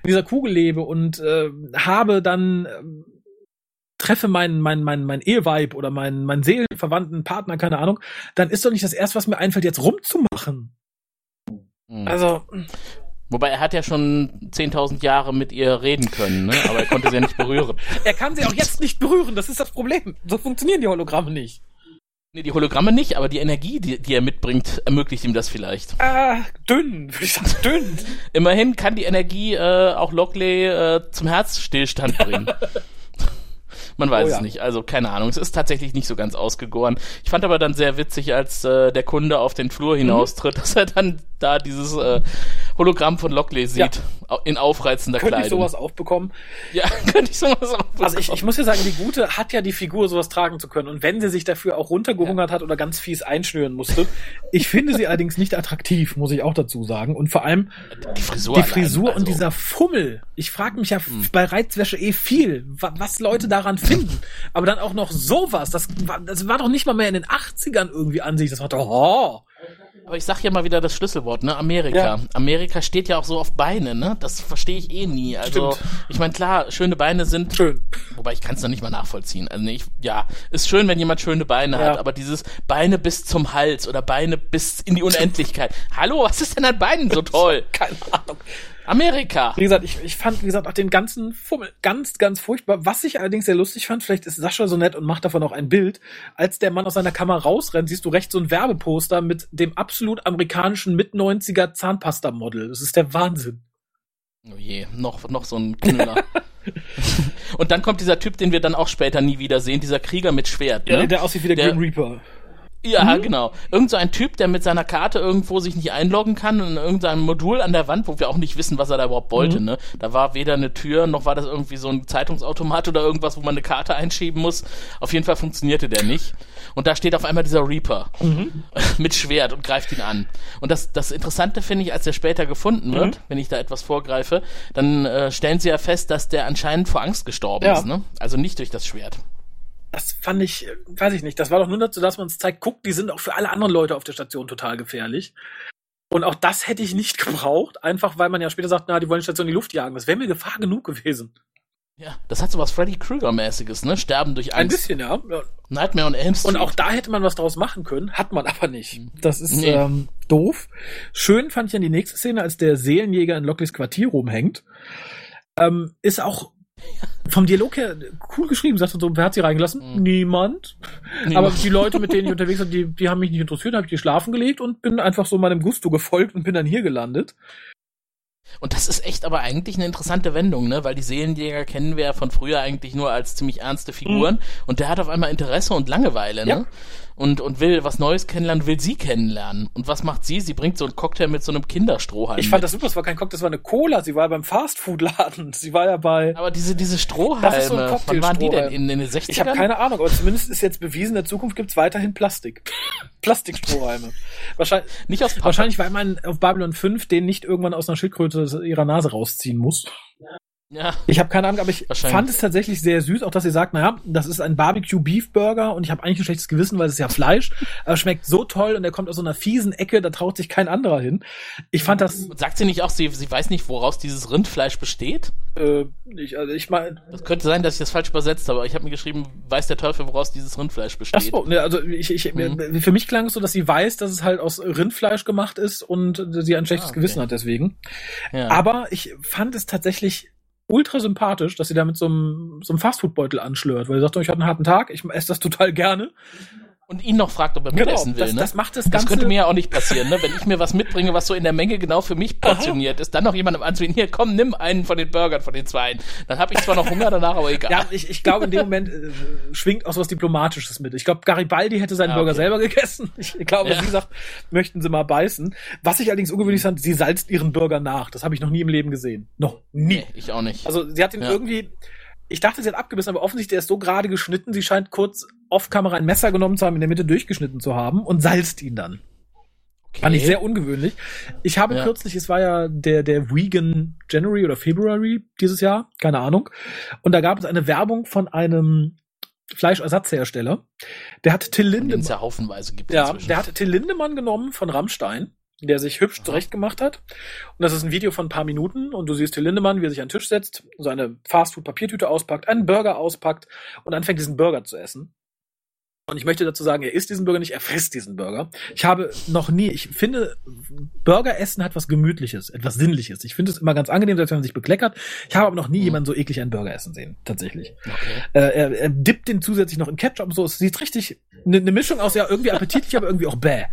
in dieser Kugel lebe und äh, habe dann ähm, treffe meinen mein, mein, mein Eheweib oder meinen mein Seelenverwandten Partner, keine Ahnung, dann ist doch nicht das erste, was mir einfällt, jetzt rumzumachen. Hm. Also, Wobei er hat ja schon 10.000 Jahre mit ihr reden können, ne? aber er konnte sie ja nicht berühren. er kann sie auch jetzt nicht berühren, das ist das Problem. So funktionieren die Hologramme nicht. Nee, die Hologramme nicht, aber die Energie, die, die er mitbringt, ermöglicht ihm das vielleicht. Ah, dünn, würde ich sagen, dünn. Immerhin kann die Energie äh, auch Lockley äh, zum Herzstillstand bringen. Man weiß Oh ja. es nicht, also keine Ahnung. Es ist tatsächlich nicht so ganz ausgegoren. Ich fand aber dann sehr witzig, als äh, der Kunde auf den Flur hinaustritt, Mhm. dass er dann da dieses äh, Hologramm von Lockley sieht, au- in aufreizender Könnte ich Kleidung. sowas auch bekommen. Ja, könnte ich sowas auch Also ich, ich bekommen. muss ja sagen, die Gute hat ja die Figur, sowas tragen zu können. Und wenn sie sich dafür auch runtergehungert hat oder ganz fies einschnüren musste, ich finde sie allerdings nicht attraktiv, muss ich auch dazu sagen. Und vor allem die Frisur, die allein, Frisur also, und dieser Fummel. Ich frage mich ja Hm. bei Reizwäsche eh viel, wa was Leute daran finden. Aber dann auch noch sowas. Das war, das war doch nicht mal mehr in den 80ern irgendwie an sich. Das war doch, oh. Aber ich sag ja mal wieder das Schlüsselwort, ne? Amerika. Ja. Amerika steht ja auch so auf Beine, ne? Das verstehe ich eh nie. Also, Stimmt. ich meine, klar, schöne Beine sind Schön. Wobei ich kann es noch nicht mal nachvollziehen. Also nee, ich, ja, ist schön, wenn jemand schöne Beine Ja. hat, aber dieses Beine bis zum Hals oder Beine bis in die Unendlichkeit. Hallo, was ist denn an Beinen so toll? Keine Ahnung. Amerika. Wie gesagt, ich, ich fand, wie gesagt, auch den ganzen Fummel ganz, ganz furchtbar. Was ich allerdings sehr lustig fand, vielleicht ist Sascha so nett und macht davon auch ein Bild. Als der Mann aus seiner Kammer rausrennt, siehst du rechts so ein Werbeposter mit dem absolut amerikanischen Mit-90er Zahnpasta-Model. Das ist der Wahnsinn. Oh je, noch, noch so ein Knüller. Und dann kommt dieser Typ, den wir dann auch später nie wiedersehen, dieser Krieger mit Schwert. Ja, Ne? der aussieht wie der, Der- Grim Reaper. Ja, genau. Irgend so ein Typ, der mit seiner Karte irgendwo sich nicht einloggen kann in irgendeinem Modul an der Wand, wo wir auch nicht wissen, was er da überhaupt wollte, Mhm. ne? Da war weder eine Tür, noch war das irgendwie so ein Zeitungsautomat oder irgendwas, wo man eine Karte einschieben muss. Auf jeden Fall funktionierte der nicht. Und da steht auf einmal dieser Reaper Mhm. mit Schwert und greift ihn an. Und das, das Interessante finde ich, als der später gefunden wird, Mhm. wenn ich da etwas vorgreife, dann äh, stellen sie ja fest, dass der anscheinend vor Angst gestorben Ja. ist, ne? Also nicht durch das Schwert. Das fand ich, äh, weiß ich nicht. Das war doch nur dazu, dass man es zeigt, guckt, die sind auch für alle anderen Leute auf der Station total gefährlich. Und auch das hätte ich nicht gebraucht, einfach weil man ja später sagt, na, die wollen die Station in die Luft jagen. Das wäre mir Gefahr genug gewesen. Ja, das hat so was Freddy Krueger-mäßiges, ne? Sterben durch Ein Angst. bisschen, ja. ja. Nightmare on Elm Street. Und auch da hätte man was draus machen können, hat man aber nicht. Das ist Nee. ähm, doof. Schön fand ich dann die nächste Szene, als der Seelenjäger in Lockleys Quartier rumhängt. Ähm, ist auch vom Dialog her cool geschrieben, sagt er so, wer hat sie reingelassen? Mhm. Niemand. Niemand. Aber die Leute, mit denen ich unterwegs war, die, die haben mich nicht interessiert, habe ich die schlafen gelegt und bin einfach so meinem Gusto gefolgt und bin dann hier gelandet. Und das ist echt aber eigentlich eine interessante Wendung, ne? Weil die Seelenjäger kennen wir ja von früher eigentlich nur als ziemlich ernste Figuren. Und der hat auf einmal Interesse und Langeweile, ne? Ja. Und, und will was Neues kennenlernen, will sie kennenlernen. Und was macht sie? Sie bringt so einen Cocktail mit so einem Kinderstrohhalm. Ich fand mit. das super, es war kein Cocktail, das war eine Cola. Sie war ja beim Fastfood-Laden. Sie war ja bei. Aber diese, diese Das ist so Strohhalme, ein wann waren die denn? Cocktailstrohhalm. In, in den 60ern? Ich habe keine Ahnung, aber zumindest ist jetzt bewiesen, in der Zukunft gibt's weiterhin Plastik. Plastikstrohhalme. Wahrscheinlich, Nicht aus Pappe. wahrscheinlich, weil man auf Babylon 5 den nicht irgendwann aus einer Schildkröte ihrer Nase rausziehen muss. Ja. Ich habe keine Ahnung, aber ich fand es tatsächlich sehr süß, auch dass sie sagt, naja, das ist ein Barbecue Beef Burger und ich habe eigentlich ein schlechtes Gewissen, weil es ist ja Fleisch, aber es schmeckt so toll und er kommt aus so einer fiesen Ecke, da traut sich kein anderer hin. Ich fand das, Sagt sie nicht auch, sie, sie weiß nicht, woraus dieses Rindfleisch besteht? äh, ich, also ich meine, Das könnte sein, dass ich das falsch übersetzt habe, aber ich habe mir geschrieben, weiß der Teufel, woraus dieses Rindfleisch besteht. Ach so, ne, also ich, ich, Mhm. für mich klang es so, dass sie weiß, dass es halt aus Rindfleisch gemacht ist und sie ein schlechtes Ah, okay. Gewissen hat deswegen. Ja. Aber ich fand es tatsächlich ultra sympathisch, dass sie da mit so einem, so einem Fastfood-Beutel anschlört, weil sie sagt, oh, ich hatte einen harten Tag, ich esse das total gerne. Und ihn noch fragt, ob er mitessen will, das, ne? das macht das Das Ganze. könnte mir ja auch nicht passieren, ne? Wenn ich mir was mitbringe, was so in der Menge genau für mich portioniert ist, dann noch jemandem anzubieten, hier, komm, nimm einen von den Burgern, von den zweien. Dann habe ich zwar noch Hunger danach, aber egal. ja, ich, ich glaube, in dem Moment äh, schwingt auch so was Diplomatisches mit. Ich glaube, Garibaldi hätte seinen Ah, Burger okay. selber gegessen. Ich glaube, Ja. sie sagt, möchten sie mal beißen. Was ich allerdings ungewöhnlich fand, sie salzt ihren Burger nach. Das habe ich noch nie im Leben gesehen. Noch nie. Nee, ich auch nicht. Also sie hat ihn Ja. irgendwie, ich dachte, sie hat abgebissen, aber offensichtlich der ist so gerade geschnitten, sie scheint kurz off-Kamera ein Messer genommen zu haben, in der Mitte durchgeschnitten zu haben und salzt ihn dann. okay. Fand ich sehr ungewöhnlich. Ich habe Ja. kürzlich, es war ja der, der Vegan January oder February dieses Jahr, keine Ahnung. Und da gab es eine Werbung von einem Fleischersatzhersteller. Der hat Till Lindemann, ja haufenweise gibt ja, inzwischen. der hat Till Lindemann genommen von Rammstein, der sich hübsch zurecht gemacht hat. Und das ist ein Video von ein paar Minuten und du siehst Till Lindemann, wie er sich an den Tisch setzt, so eine Fastfood-Papiertüte auspackt, einen Burger auspackt und anfängt diesen Burger zu essen. Und ich möchte dazu sagen, er isst diesen Burger nicht, er frisst diesen Burger. Ich habe noch nie, ich finde, Burger essen hat was Gemütliches, etwas Sinnliches. Ich finde es immer ganz angenehm, selbst wenn man sich bekleckert. Ich habe aber noch nie Mhm. jemanden so eklig einen Burger essen sehen, tatsächlich. okay. Äh, er, er dippt den zusätzlich noch in Ketchup und so. Es sieht richtig eine ne Mischung aus, ja, irgendwie appetitlich, aber irgendwie auch bäh.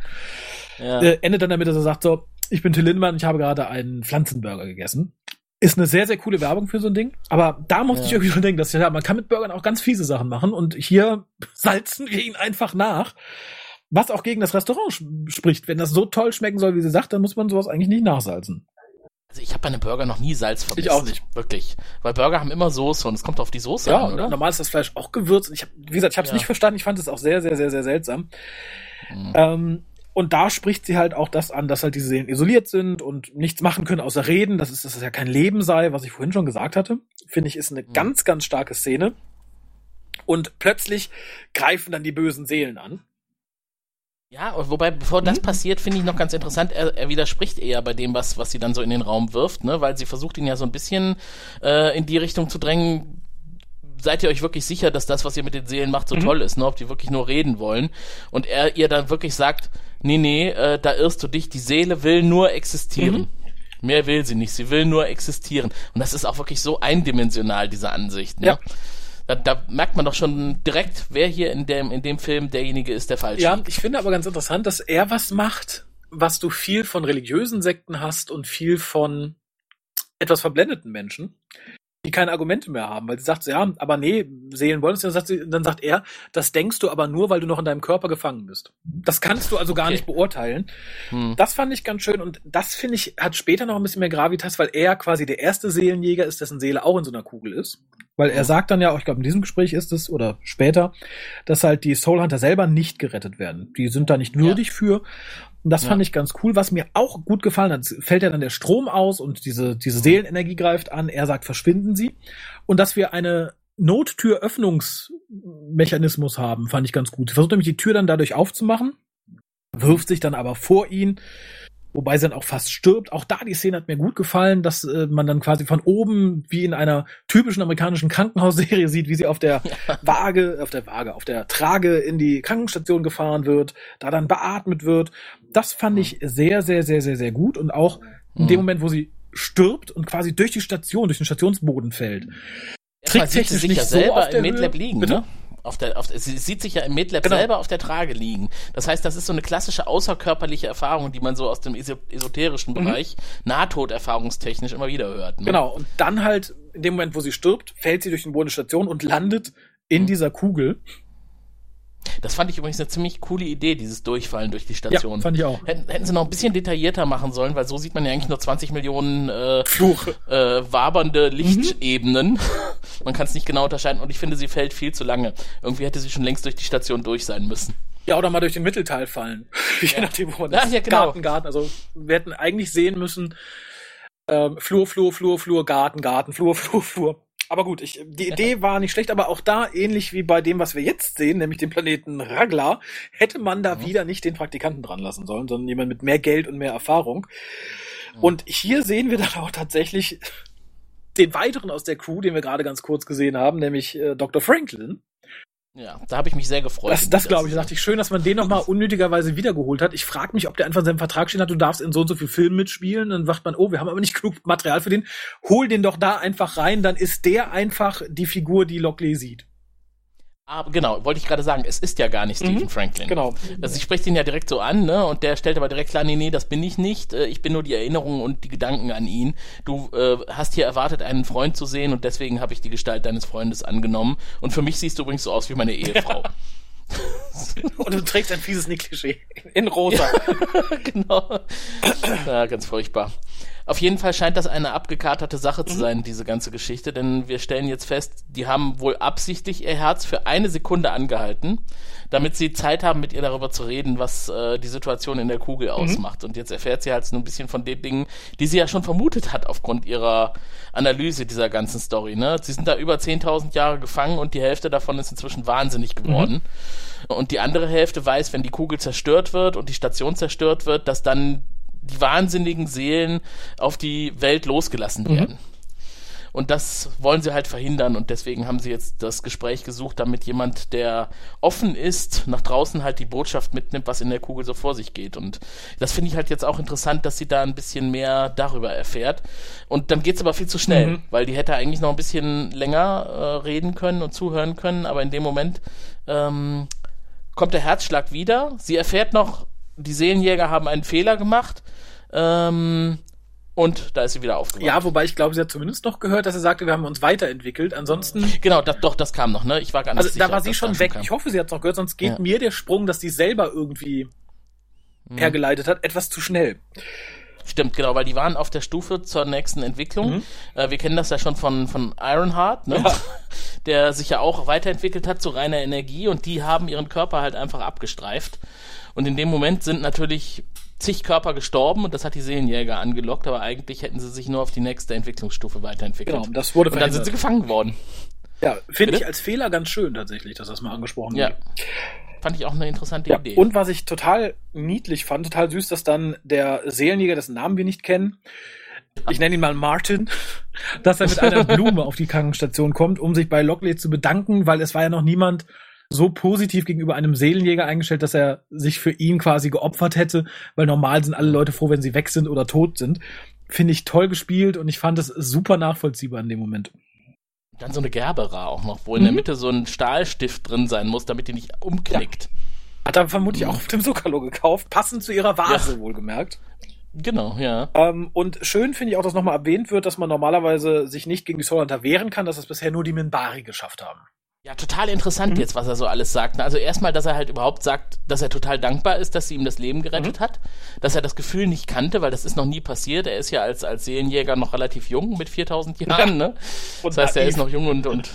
Ja. Äh, endet dann damit, dass er sagt so, ich bin Till Lindemann, ich habe gerade einen Pflanzenburger gegessen. Ist eine sehr, sehr coole Werbung für so ein Ding. Aber da musste Ja. ich irgendwie schon denken, dass ja, man kann mit Burgern auch ganz fiese Sachen machen und hier salzen wir ihn einfach nach. Was auch gegen das Restaurant sch- spricht. Wenn das so toll schmecken soll, wie sie sagt, dann muss man sowas eigentlich nicht nachsalzen. Also ich habe bei einem Burger noch nie Salz vermisst. Ich auch nicht. Wirklich. Weil Burger haben immer Soße und es kommt auf die Soße Ja, an, und oder? normal ist das Fleisch auch gewürzt. Ich hab, wie gesagt, ich habe es Ja. nicht verstanden. Ich fand es auch sehr, sehr, sehr, sehr seltsam. Mhm. Ähm, und da spricht sie halt auch das an, dass halt diese Seelen isoliert sind und nichts machen können außer reden, dass es, dass es ja kein Leben sei, was ich vorhin schon gesagt hatte. Finde ich, ist eine Mhm. ganz, ganz starke Szene. Und plötzlich greifen dann die bösen Seelen an. Ja, und wobei, bevor das Mhm. passiert, finde ich noch ganz interessant, er, er widerspricht eher bei dem, was, was sie dann so in den Raum wirft, ne? Weil sie versucht ihn ja so ein bisschen äh, in die Richtung zu drängen, seid ihr euch wirklich sicher, dass das, was ihr mit den Seelen macht, so Mhm. toll ist, ne? Ob die wirklich nur reden wollen. Und er ihr dann wirklich sagt, nee, nee, äh, da irrst du dich, die Seele will nur existieren. Mhm. Mehr will sie nicht, sie will nur existieren. Und das ist auch wirklich so eindimensional, diese Ansicht, ne? Ja. Da, da merkt man doch schon direkt, wer hier in dem, in dem Film derjenige ist, der falsch Ja, liegt. ich finde aber ganz interessant, dass er was macht, was du viel von religiösen Sekten hast und viel von etwas verblendeten Menschen, die keine Argumente mehr haben, weil sie sagt, ja, aber nee, Seelen wollen es ja, dann sagt, sie, dann sagt er, das denkst du aber nur, weil du noch in deinem Körper gefangen bist. Das kannst du also gar Okay. nicht beurteilen. Hm. Das fand ich ganz schön und das finde ich hat später noch ein bisschen mehr Gravitas, weil er quasi der erste Seelenjäger ist, dessen Seele auch in so einer Kugel ist. Weil er sagt dann ja, auch, ich glaube in diesem Gespräch ist es oder später, dass halt die Soul Hunter selber nicht gerettet werden. Die sind da nicht würdig für. Und das Ja. fand ich ganz cool. Was mir auch gut gefallen hat, fällt ja dann der Strom aus und diese, diese Seelenenergie greift an. Er sagt, verschwinden Sie. Und dass wir eine Nottüröffnungsmechanismus haben, fand ich ganz gut. Sie versucht nämlich die Tür dann dadurch aufzumachen, wirft sich dann aber vor ihn wobei sie dann auch fast stirbt. Auch da die Szene hat mir gut gefallen, dass äh, man dann quasi von oben wie in einer typischen amerikanischen Krankenhausserie sieht, wie sie auf der Waage, auf der Waage, auf der Trage in die Krankenstation gefahren wird, da dann beatmet wird. Das fand ich sehr, sehr, sehr, sehr, sehr gut und auch in dem Mhm. Moment, wo sie stirbt und quasi durch die Station, durch den Stationsboden fällt. Sie Tricktechnisch sich nicht ja so selber auf der im Medlab Höhe. liegen, Bitte? ne? Auf der, auf, sie sieht sich ja im Medlab Genau. selber auf der Trage liegen. Das heißt, das ist so eine klassische außerkörperliche Erfahrung, die man so aus dem eso esoterischen Bereich, nahtoderfahrungstechnisch immer wieder hört. Ne? Mhm. Genau, und dann halt, in dem Moment, wo sie stirbt, fällt sie durch den Boden Station und landet in Mhm. dieser Kugel. Das fand ich übrigens eine ziemlich coole Idee, dieses Durchfallen durch die Station. Ja, fand ich auch. Hätten, hätten sie noch ein bisschen detaillierter machen sollen, weil so sieht man ja eigentlich nur 20 Millionen äh, Fluche. äh, wabernde Mhm. Lichtebenen. Man kann es nicht genau unterscheiden und ich finde, sie fällt viel zu lange. Irgendwie hätte sie schon längst durch die Station durch sein müssen. Ja, oder mal durch den Mittelteil fallen. Je nachdem, wo man Ja, ist. ja, genau. Garten, Garten. Also wir hätten eigentlich sehen müssen, ähm, Flur, Flur, Flur, Flur, Garten, Garten, Flur, Flur, Flur. Aber gut, ich, die Idee war nicht schlecht, aber auch da, ähnlich wie bei dem, was wir jetzt sehen, nämlich den Planeten Ragla, hätte man da Mhm. wieder nicht den Praktikanten dran lassen sollen, sondern jemand mit mehr Geld und mehr Erfahrung. Und hier sehen wir dann auch tatsächlich den weiteren aus der Crew, den wir gerade ganz kurz gesehen haben, nämlich äh, Dr. Franklin. Ja, da habe ich mich sehr gefreut. Das, das glaube ich. Da dachte ich schön, dass man den nochmal unnötigerweise wiedergeholt hat. Ich frage mich, ob der einfach in seinem Vertrag stehen hat, du darfst in so und so viel Filmen mitspielen. Dann sagt man, oh, wir haben aber nicht genug Material für den. Hol den doch da einfach rein, dann ist der einfach die Figur, die Lockley sieht. Aber genau, wollte ich gerade sagen, es ist ja gar nicht Stephen Mhm, Franklin. Genau. Also sie spricht ihn ja direkt so an, ne? Und der stellt aber direkt klar, nee, nee, das bin ich nicht. Äh, Ich bin nur die Erinnerungen und die Gedanken an ihn. Du äh, hast hier erwartet, einen Freund zu sehen und deswegen habe ich die Gestalt deines Freundes angenommen. Und für mich siehst du übrigens so aus wie meine Ehefrau. Und du trägst ein fieses Nick-Klischee. In rosa. genau. Ja, ganz furchtbar. Auf jeden Fall scheint das eine abgekaterte Sache zu sein, diese ganze Geschichte, denn wir stellen jetzt fest, die haben wohl absichtlich ihr Herz für eine Sekunde angehalten, damit sie Zeit haben, mit ihr darüber zu reden, was äh, die Situation in der Kugel ausmacht. Und jetzt erfährt sie halt so ein bisschen von den Dingen, die sie ja schon vermutet hat aufgrund ihrer Analyse dieser ganzen Story. Ne? Sie sind da über 10.000 Jahre gefangen und die Hälfte davon ist inzwischen wahnsinnig geworden. Und die andere Hälfte weiß, wenn die Kugel zerstört wird und die Station zerstört wird, dass dann die wahnsinnigen Seelen auf die Welt losgelassen werden. Und das wollen sie halt verhindern und deswegen haben sie jetzt das Gespräch gesucht, damit jemand, der offen ist, nach draußen halt die Botschaft mitnimmt, was in der Kugel so vor sich geht. Und das finde ich halt jetzt auch interessant, dass sie da ein bisschen mehr darüber erfährt. Und dann geht's aber viel zu schnell, Mhm. weil die hätte eigentlich noch ein bisschen länger äh, reden können und zuhören können, aber in dem Moment ähm, kommt der Herzschlag wieder. Sie erfährt noch, die Seelenjäger haben einen Fehler gemacht. Ähm, und da ist sie wieder aufgewacht. ja, wobei ich glaube, sie hat zumindest noch gehört, dass er sagte, wir haben uns weiterentwickelt. Ansonsten, Genau, das, doch, das kam noch, ne? Ich war gar nicht also sicher. da war sie schon weg. kam. Ich hoffe, sie hat es noch gehört, sonst geht Ja. mir der Sprung, dass die selber irgendwie Mhm. hergeleitet hat, etwas zu schnell. Stimmt, genau, weil die waren auf der Stufe zur nächsten Entwicklung. Mhm. Äh, wir kennen das ja schon von, von Ironheart, ne? Ja. der sich ja auch weiterentwickelt hat zu reiner Energie und die haben ihren Körper halt einfach abgestreift. Und in dem Moment sind natürlich zig Körper gestorben und das hat die Seelenjäger angelockt, aber eigentlich hätten sie sich nur auf die nächste Entwicklungsstufe weiterentwickelt. Genau, das wurde und dann sind sie verhindert. gefangen worden. Ja, finde ich als Fehler ganz schön tatsächlich, dass das mal angesprochen Ja. wurde. Fand ich auch eine interessante Ja, Idee. und was ich total niedlich fand, total süß, dass dann der Seelenjäger, dessen Namen wir nicht kennen, ich nenne ihn mal Martin, dass er mit einer Blume auf die Krankenstation kommt, um sich bei Lockley zu bedanken, weil es war ja noch niemand so positiv gegenüber einem Seelenjäger eingestellt, dass er sich für ihn quasi geopfert hätte, weil normal sind alle Leute froh, wenn sie weg sind oder tot sind. Finde ich toll gespielt und ich fand es super nachvollziehbar in dem Moment. Dann so eine Gerbera auch noch, wo in der Mhm. Mitte so ein Stahlstift drin sein muss, damit die nicht umknickt. Hat er vermutlich auch auf dem Zuckerlo gekauft, passend zu ihrer Vase Ja. wohlgemerkt. Genau, ja. Ähm, und schön finde ich auch, dass nochmal erwähnt wird, dass man normalerweise sich nicht gegen die Solanter wehren kann, dass es bisher nur die Minbari geschafft haben. Ja, total interessant Mhm. jetzt, was er so alles sagt. Also erstmal, dass er halt überhaupt sagt, dass er total dankbar ist, dass sie ihm das Leben gerettet Mhm. hat, dass er das Gefühl nicht kannte, weil das ist noch nie passiert. Er ist ja als, als Seelenjäger noch relativ jung, mit 4000 Jahren, ne? Das heißt, er ist noch jung und, und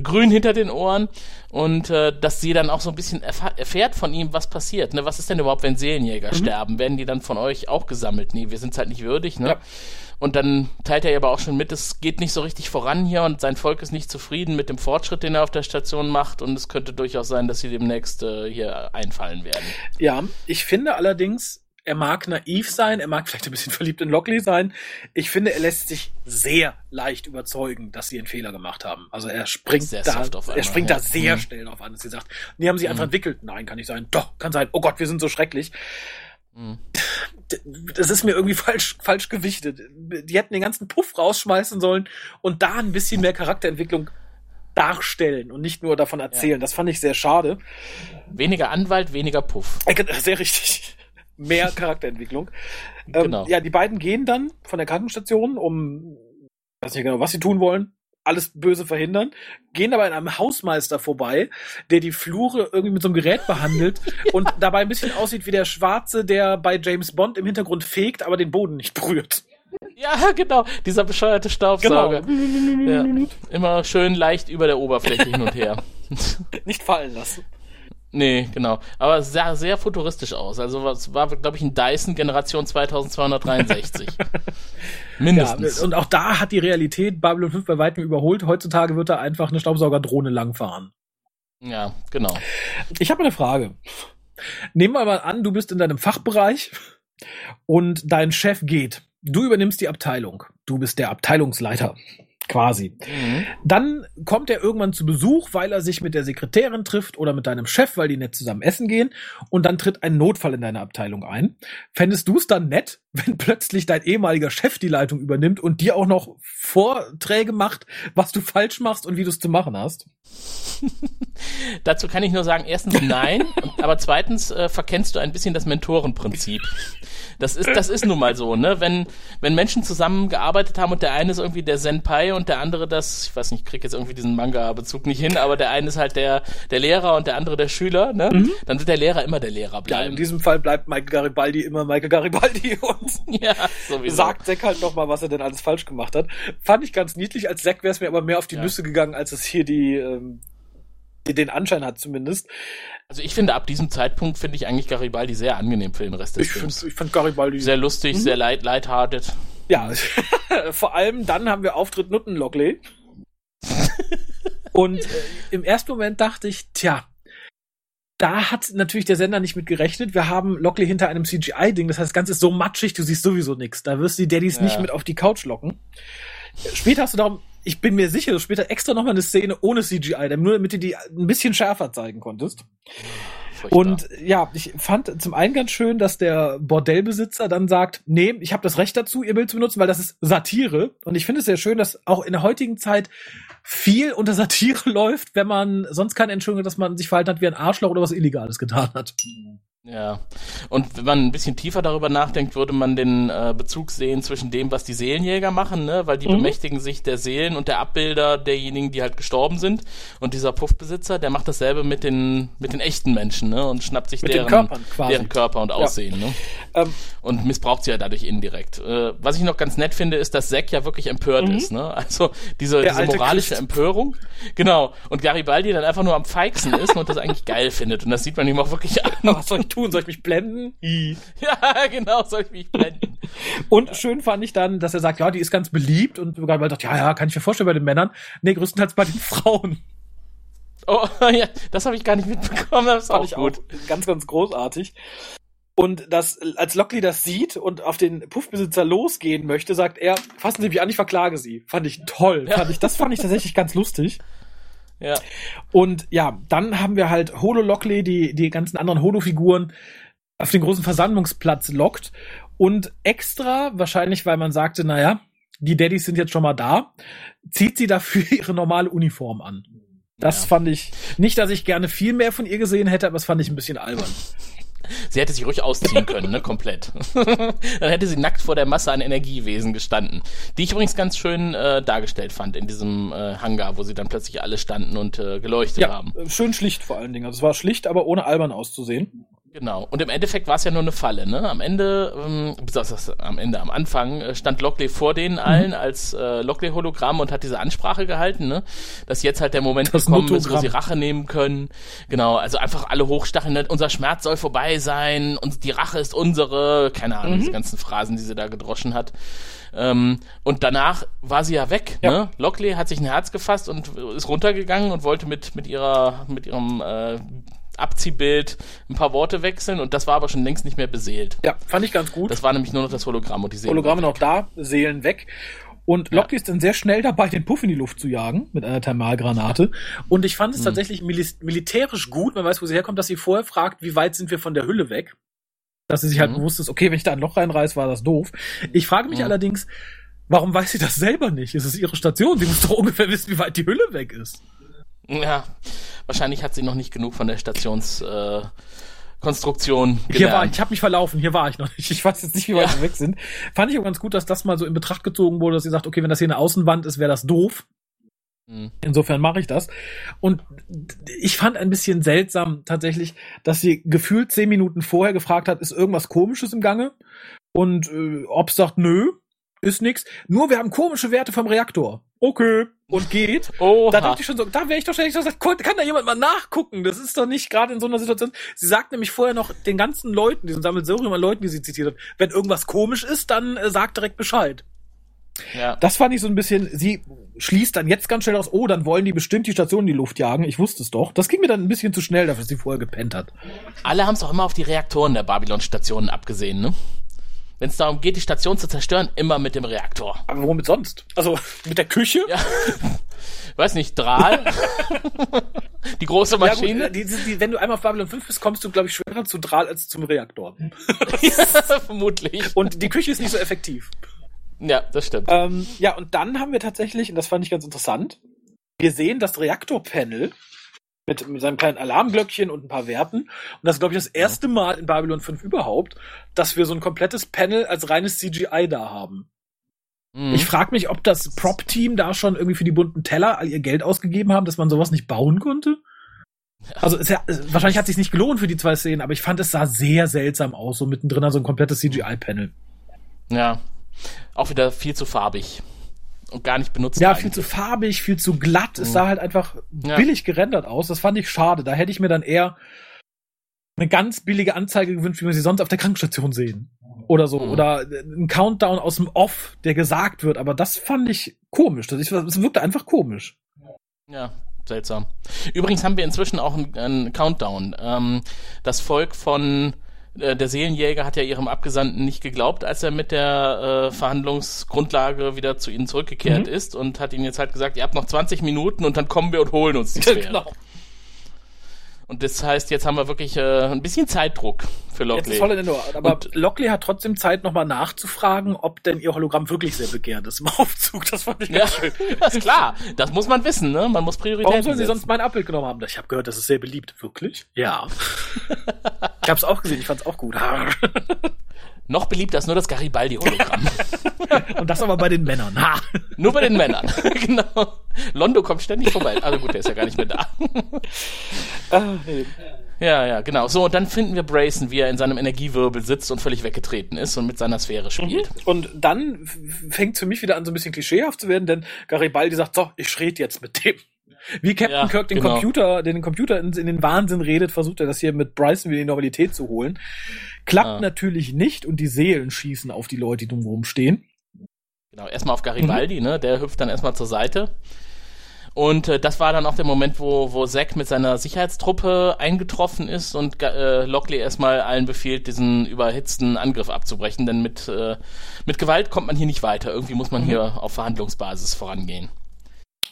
grün hinter den Ohren und äh, dass sie dann auch so ein bisschen erfa- erfährt von ihm, was passiert. Ne? Was ist denn überhaupt, wenn Seelenjäger Mhm. sterben? Werden die dann von euch auch gesammelt? Nee, wir sind halt nicht würdig, ne? Ja. Und dann teilt er ihr aber auch schon mit, es geht nicht so richtig voran hier und sein Volk ist nicht zufrieden mit dem Fortschritt, den er auf der Station macht und es könnte durchaus sein, dass sie demnächst äh, hier einfallen werden. Ja, ich finde allerdings, er mag naiv sein, er mag vielleicht ein bisschen verliebt in Lockley sein. Ich finde, er lässt sich sehr leicht überzeugen, dass sie einen Fehler gemacht haben. Also er springt Sehr da, auf er einmal, springt ja. da sehr Mhm. schnell drauf an, dass sie sagt, die haben sie einfach Mhm. entwickelt. Nein, kann nicht sein. Doch, kann sein. Oh Gott, wir sind so schrecklich. Mhm. Das ist mir irgendwie falsch, falsch gewichtet. Die hätten den ganzen Puff rausschmeißen sollen und da ein bisschen mehr Charakterentwicklung darstellen und nicht nur davon erzählen. Das fand ich sehr schade. Weniger Anwalt, weniger Puff. Äh, Sehr richtig. Mehr Charakterentwicklung. Genau. Ähm, ja, die beiden gehen dann von der Krankenstation, um, ich weiß nicht genau, was sie tun wollen, alles Böse verhindern, gehen aber an einem Hausmeister vorbei, der die Flure irgendwie mit so einem Gerät behandelt und dabei ein bisschen aussieht wie der Schwarze, der bei James Bond im Hintergrund fegt, aber den Boden nicht berührt. Ja, genau. Dieser bescheuerte Staubsauger. Genau. Ja. Immer schön leicht über der Oberfläche hin und her. Nicht fallen lassen. Nee, genau. Aber es sah sehr futuristisch aus. Also es war, glaube ich, ein Dyson Generation 2263. Ja, Mindestens. und auch da hat die Realität Babylon 5 bei weitem überholt. Heutzutage wird da einfach eine Staubsaugerdrohne langfahren. Ja, genau. Ich habe eine Frage. Nehmen wir mal an, du bist in deinem Fachbereich und dein Chef geht. Du übernimmst die Abteilung. Du bist der Abteilungsleiter. Quasi. Mhm. Dann kommt er irgendwann zu Besuch, weil er sich mit der Sekretärin trifft oder mit deinem Chef, weil die nett zusammen essen gehen. Und dann tritt ein Notfall in deine Abteilung ein. Fändest du es dann nett, wenn plötzlich dein ehemaliger Chef die Leitung übernimmt und dir auch noch Vorträge macht, was du falsch machst und wie du es zu machen hast? Dazu kann ich nur sagen, erstens nein, aber zweitens äh, verkennst du ein bisschen das Mentorenprinzip. Das ist, das ist nun mal so, ne? Wenn, wenn Menschen zusammengearbeitet haben und der eine ist irgendwie der Senpai und der andere das, ich weiß nicht, ich krieg jetzt irgendwie diesen Manga-Bezug nicht hin, aber der eine ist halt der, der Lehrer und der andere der Schüler, ne? Dann wird der Lehrer immer der Lehrer Ja, in bleiben. diesem Fall bleibt Michael Garibaldi immer Michael Garibaldi und Ja, sowieso. sagt Zack halt noch mal, was er denn alles falsch gemacht hat. Fand ich ganz niedlich. Als Zack wäre es mir aber mehr auf die Ja. Nüsse gegangen, als es hier die, ähm, die den Anschein hat zumindest. Also ich finde, ab diesem Zeitpunkt finde ich eigentlich Garibaldi sehr angenehm für den Rest des Ich, find, Films. ich fand Garibaldi Sehr lustig, sehr light, lighthearted. Ja, vor allem dann haben wir Auftritt Nutten Lockley. Und äh, im ersten Moment dachte ich, tja, da hat natürlich der Sender nicht mit gerechnet. Wir haben Lockley hinter einem CGI-Ding. Das heißt, das Ganze ist so matschig, du siehst sowieso nichts. Da wirst du die Daddys Ja. nicht mit auf die Couch locken. Später hast du darum, ich bin mir sicher, später extra noch mal eine Szene ohne CGI, nur damit du die ein bisschen schärfer zeigen konntest. Furchtbar. Und ja, ich fand zum einen ganz schön, dass der Bordellbesitzer dann sagt, nee, ich habe das Recht dazu, ihr Bild zu benutzen, weil das ist Satire. Und ich finde es sehr schön, dass auch in der heutigen Zeit viel unter Satire läuft, wenn man sonst keine Entschuldigung hat, dass man sich verhalten hat wie ein Arschloch oder was Illegales getan hat. Ja. Und wenn man ein bisschen tiefer darüber nachdenkt, würde man den äh, Bezug sehen zwischen dem, was die Seelenjäger machen, ne? Weil die Mhm. bemächtigen sich der Seelen und der Abbilder derjenigen, die halt gestorben sind. Und dieser Puffbesitzer, der macht dasselbe mit den, mit den echten Menschen, ne? Und schnappt sich Mit deren, Körpern deren Körper und Aussehen, ne? Ähm, Und missbraucht sie ja dadurch indirekt. Äh, was ich noch ganz nett finde, ist, dass Zack ja wirklich empört ist, ne? Also diese, Mhm. Der diese moralische Christ. Empörung. Genau. Und Garibaldi dann einfach nur am feigsten ist und das eigentlich geil findet. Und das sieht man ihm auch wirklich an. was soll ich tun? Soll ich mich blenden? Ja, genau, soll ich mich blenden. Und schön fand ich dann, dass er sagt, ja, die ist ganz beliebt und Gabriel sagt, ja, ja, kann ich mir vorstellen bei den Männern. Nee, größtenteils bei den Frauen. Oh, ja, das habe ich gar nicht mitbekommen, das ist fand ich gut. auch ganz, ganz großartig. Und das, als Lockley das sieht und auf den Puffbesitzer losgehen möchte, sagt er, fassen Sie mich an, ich verklage Sie. Fand ich toll. Ja. Fand ich, das fand ich tatsächlich ganz lustig. Ja. Und ja, dann haben wir halt Holo Lockley, die die ganzen anderen Holo-Figuren auf den großen Versammlungsplatz lockt und extra, wahrscheinlich weil man sagte, naja, die Daddys sind jetzt schon mal da, zieht sie dafür ihre normale Uniform an. Das Ja. fand ich, nicht, dass ich gerne viel mehr von ihr gesehen hätte, aber das fand ich ein bisschen albern. Sie hätte sich ruhig ausziehen können, ne, komplett. Dann hätte sie nackt vor der Masse an Energiewesen gestanden. Die ich übrigens ganz schön äh, dargestellt fand in diesem äh, Hangar, wo sie dann plötzlich alle standen und äh, geleuchtet Ja, haben. schön schlicht vor allen Dingen. Also es war schlicht, aber ohne albern auszusehen. Genau. Und im Endeffekt war es ja nur eine Falle, ne? Am Ende, ähm, besonders am Ende, am Anfang äh, stand Lockley vor denen allen als äh, Lockley-Hologramm und hat diese Ansprache gehalten, ne? Dass jetzt halt der Moment Das gekommen ist, wo Notogramm. sie Rache nehmen können. Genau, also einfach alle hochstacheln, ne? unser Schmerz soll vorbei sein und die Rache ist unsere, keine Ahnung, diese ganzen Phrasen, die sie da gedroschen hat. Ähm, und danach war sie ja weg. Ja. Ne? Lockley hat sich ein Herz gefasst und ist runtergegangen und wollte mit mit ihrer mit ihrem äh, Abziehbild ein paar Worte wechseln und das war aber schon längst nicht mehr beseelt. Ja, fand ich ganz gut. Das war nämlich nur noch das Hologramm und die Seelen. Hologramme noch da, Seelen weg. Und Ja. Loki ist dann sehr schnell dabei, den Puff in die Luft zu jagen mit einer Thermalgranate. Und ich fand es Mhm. tatsächlich milis- militärisch gut. Man weiß, wo sie herkommt, dass sie vorher fragt, wie weit sind wir von der Hülle weg? Dass sie sich halt Mhm. bewusst ist, okay, wenn ich da ein Loch reinreiß, war das doof. Ich frage mich Mhm. allerdings, warum weiß sie das selber nicht? Es ist ihre Station. Sie muss doch ungefähr wissen, wie weit die Hülle weg ist. Ja, wahrscheinlich hat sie noch nicht genug von der Stationskonstruktion äh, Hier war, ich habe mich verlaufen, hier war ich noch nicht. Ich weiß jetzt nicht, wie weit Ja. wir weg sind. Fand ich auch ganz gut, dass das mal so in Betracht gezogen wurde, dass sie sagt, okay, wenn das hier eine Außenwand ist, wäre das doof. Hm. Insofern mache ich das. Und ich fand ein bisschen seltsam tatsächlich, dass sie gefühlt zehn Minuten vorher gefragt hat, ist irgendwas Komisches im Gange? Und äh, ob sagt, nö, ist nix. Nur wir haben komische Werte vom Reaktor. Okay. Und geht. Oha. Da dachte ich schon so, da wäre ich doch ständig so gesagt, kann kann da jemand mal nachgucken? Das ist doch nicht gerade in so einer Situation. Sie sagt nämlich vorher noch den ganzen Leuten, diesen Sammelsurium an Leuten, die sie zitiert hat, wenn irgendwas komisch ist, dann äh, sagt direkt Bescheid. ja. Das fand ich so ein bisschen, sie schließt dann jetzt ganz schnell aus, oh, dann wollen die bestimmt die Station in die Luft jagen. Ich wusste es doch. Das ging mir dann ein bisschen zu schnell, dafür, dass sie vorher gepennt hat. Alle haben es auch immer auf die Reaktoren der Babylon-Stationen abgesehen, ne? Wenn es darum geht, die Station zu zerstören, immer mit dem Reaktor. Aber womit sonst? Also mit der Küche? Ja. Weiß nicht, Drahl? die große Ja, gut, Maschine? die, die, wenn du einmal auf Babylon 5 bist, kommst du, glaube ich, schwerer zu Drahl als zum Reaktor. Vermutlich. Und die Küche ist nicht so effektiv. Ja, das stimmt. Ähm, ja, und dann haben wir tatsächlich, und das fand ich ganz interessant, wir sehen das Reaktorpanel mit, mit seinem kleinen Alarmglöckchen und ein paar Werten. Und das ist, glaube ich, das erste Mal in Babylon 5 überhaupt, dass wir so ein komplettes Panel als reines CGI da haben. Mhm. Ich frage mich, ob das Prop-Team da schon irgendwie für die bunten Teller all ihr Geld ausgegeben haben, dass man sowas nicht bauen konnte. Also ist ja, wahrscheinlich hat es sich nicht gelohnt für die zwei Szenen, aber ich fand es sah sehr seltsam aus, so mittendrin so ein komplettes CGI-Panel. Ja. Auch wieder viel zu farbig. Und gar nicht benutzt. Ja, eigentlich. viel zu farbig, viel zu glatt. Es Mhm. sah halt einfach Ja. billig gerendert aus. Das fand ich schade. Da hätte ich mir dann eher eine ganz billige Anzeige gewünscht, wie wir sie sonst auf der Krankenstation sehen. Oder so. Mhm. Oder ein Countdown aus dem Off, der gesagt wird. Aber das fand ich komisch. Das, das wirkte einfach komisch. Ja, seltsam. Übrigens haben wir inzwischen auch einen, einen Countdown. Ähm, das Volk von äh, der Seelenjäger hat ja ihrem Abgesandten nicht geglaubt, als er mit der äh, Verhandlungsgrundlage wieder zu ihnen zurückgekehrt Mhm. ist und hat ihnen jetzt halt gesagt, ihr habt noch 20 Minuten und dann kommen wir und holen uns die Sphäre. Genau. Und das heißt, jetzt haben wir wirklich äh, ein bisschen Zeitdruck für Jetzt Lockley. Aber Und- Lockley hat trotzdem Zeit, nochmal nachzufragen, ob denn ihr Hologramm wirklich sehr begehrt ist im Aufzug. Das fand ich Ja, ganz schön. ist klar. Das muss man wissen, ne? Man muss Prioritäten Warum sollen sie setzen. sonst mein Abbild genommen haben? Ich habe gehört, das ist sehr beliebt. Wirklich? Ja. ich habe es auch gesehen, ich fand es auch gut. Noch beliebter ist nur das Garibaldi-Hologramm. Und das aber bei den Männern. Ha. nur bei den Männern. genau. Londo kommt ständig vorbei. Also gut, der ist ja gar nicht mehr da. Ah, nee. Ja, ja, genau. So, und dann finden wir Brayson, wie er in seinem Energiewirbel sitzt und völlig weggetreten ist und mit seiner Sphäre spielt. Und dann fängt für mich wieder an, so ein bisschen klischeehaft zu werden, denn Garibaldi sagt, so, ich rede jetzt mit dem. Wie Captain Ja, Kirk den genau. Computer, den Computer in, in den Wahnsinn redet, versucht er das hier mit Bryson wieder in die Normalität zu holen. Klappt Ah. natürlich nicht und die Seelen schießen auf die Leute, die drumherum stehen. Genau, erstmal auf Garibaldi, ne? Der hüpft dann erstmal zur Seite. Und äh, das war dann auch der Moment, wo, wo Zack mit seiner Sicherheitstruppe eingetroffen ist und äh, Lockley erstmal allen befiehlt, diesen überhitzten Angriff abzubrechen, denn mit, äh, mit Gewalt kommt man hier nicht weiter. Irgendwie muss man Mhm. hier auf Verhandlungsbasis vorangehen.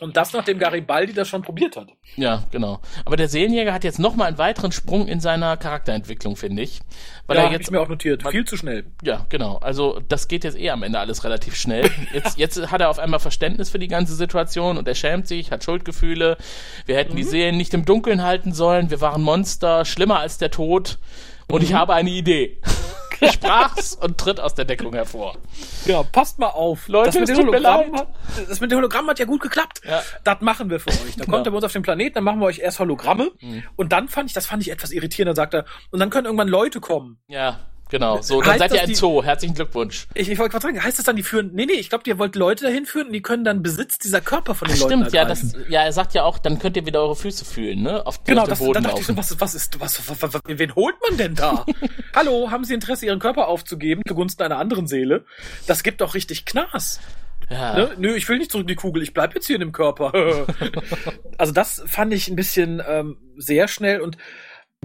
Und das, nachdem Garibaldi das schon probiert hat. Ja, genau. Aber der Seelenjäger hat jetzt nochmal einen weiteren Sprung in seiner Charakterentwicklung, finde ich. Weil ja, er jetzt ich mir auch notiert. man- Viel zu schnell. Ja, genau. Also das geht jetzt eh am Ende alles relativ schnell. Jetzt, jetzt hat er auf einmal Verständnis für die ganze Situation und er schämt sich, hat Schuldgefühle. Wir hätten die Seelen nicht im Dunkeln halten sollen. Wir waren Monster, schlimmer als der Tod. Und ich habe eine Idee. Sprach's und tritt aus der Deckung hervor. Ja, passt mal auf. Leute, das mit, Hologrammen leid. hat, das mit dem Hologramm hat ja gut geklappt. Ja. Das machen wir für euch. Dann Genau. kommt er bei uns auf den Planeten, dann machen wir euch erst Hologramme. Und dann fand ich, das fand ich etwas irritierender, sagt er. Und dann können irgendwann Leute kommen. Ja, genau. So, dann Heißt seid ihr ein die- Zoo. Herzlichen Glückwunsch. Ich, ich wollte gerade sagen, heißt das dann, die führen, nee, nee, ich glaube, ihr wollt Leute dahin führen und die können dann Besitz dieser Körper von den Leuten Stimmt, ja, das, ja, er sagt ja auch, dann könnt ihr wieder eure Füße fühlen, ne? Auf, Genau, das, Boden dann dachte ich so, laufen. was, was ist, was, was, was, was, wen holt man denn da? Hallo, haben Sie Interesse, Ihren Körper aufzugeben zugunsten einer anderen Seele? Das gibt doch richtig Knas. Ja. Ne? Nö, ich will nicht zurück in die Kugel, ich bleib jetzt hier in dem Körper. also das fand ich ein bisschen ähm, sehr schnell und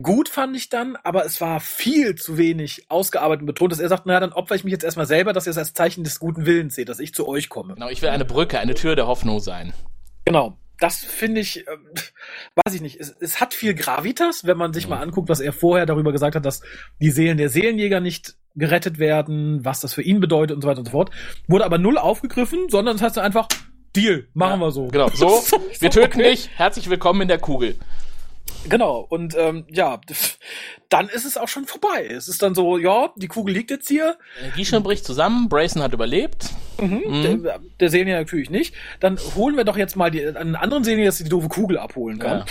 gut fand ich dann, aber es war viel zu wenig ausgearbeitet und betont, dass er sagt, naja, dann opfer ich mich jetzt erstmal selber, dass ihr es als Zeichen des guten Willens seht, dass ich zu euch komme. Genau, ich will eine Brücke, eine Tür der Hoffnung sein. Genau. Das finde ich, äh, weiß ich nicht. Es, es, hat viel Gravitas, wenn man sich mhm. mal anguckt, was er vorher darüber gesagt hat, dass die Seelen der Seelenjäger nicht gerettet werden, was das für ihn bedeutet und so weiter und so fort. Wurde aber null aufgegriffen, sondern es heißt einfach, Deal, machen ja, wir so. Genau, so, wir töten okay. dich, herzlich willkommen in der Kugel. Genau, und ähm, ja, dann ist es auch schon vorbei. Es ist dann so, ja, die Kugel liegt jetzt hier. Gieschen bricht zusammen, Brayson hat überlebt. Mhm, mhm. Der, der Senior natürlich nicht. Dann holen wir doch jetzt mal die, einen anderen Senior, dass die doofe Kugel abholen kann. Ja.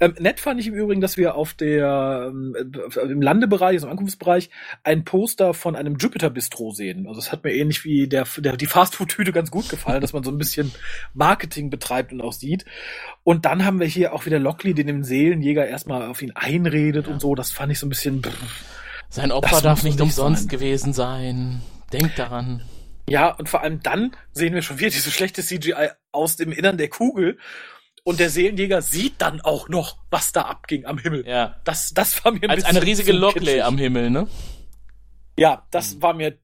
Ähm, nett fand ich im Übrigen, dass wir auf der ähm, im Landebereich, also im Ankunftsbereich, ein Poster von einem Jupiter-Bistro sehen. Also es hat mir ähnlich wie der, der die Fastfood-Tüte ganz gut gefallen, dass man so ein bisschen Marketing betreibt und auch sieht. Und dann haben wir hier auch wieder Lockley, den dem Seelenjäger erstmal auf ihn einredet ja. und so. Das fand ich so ein bisschen. Brr, Sein Opfer darf nicht umsonst sein. gewesen sein. Denkt daran. Ja, und vor allem dann sehen wir schon wieder diese schlechte CGI aus dem Innern der Kugel und der Seelenjäger sieht dann auch noch, was da abging am Himmel. Ja. Das, das war mir ein Als eine riesige Lockley am Himmel, ne? Ja, das war mir,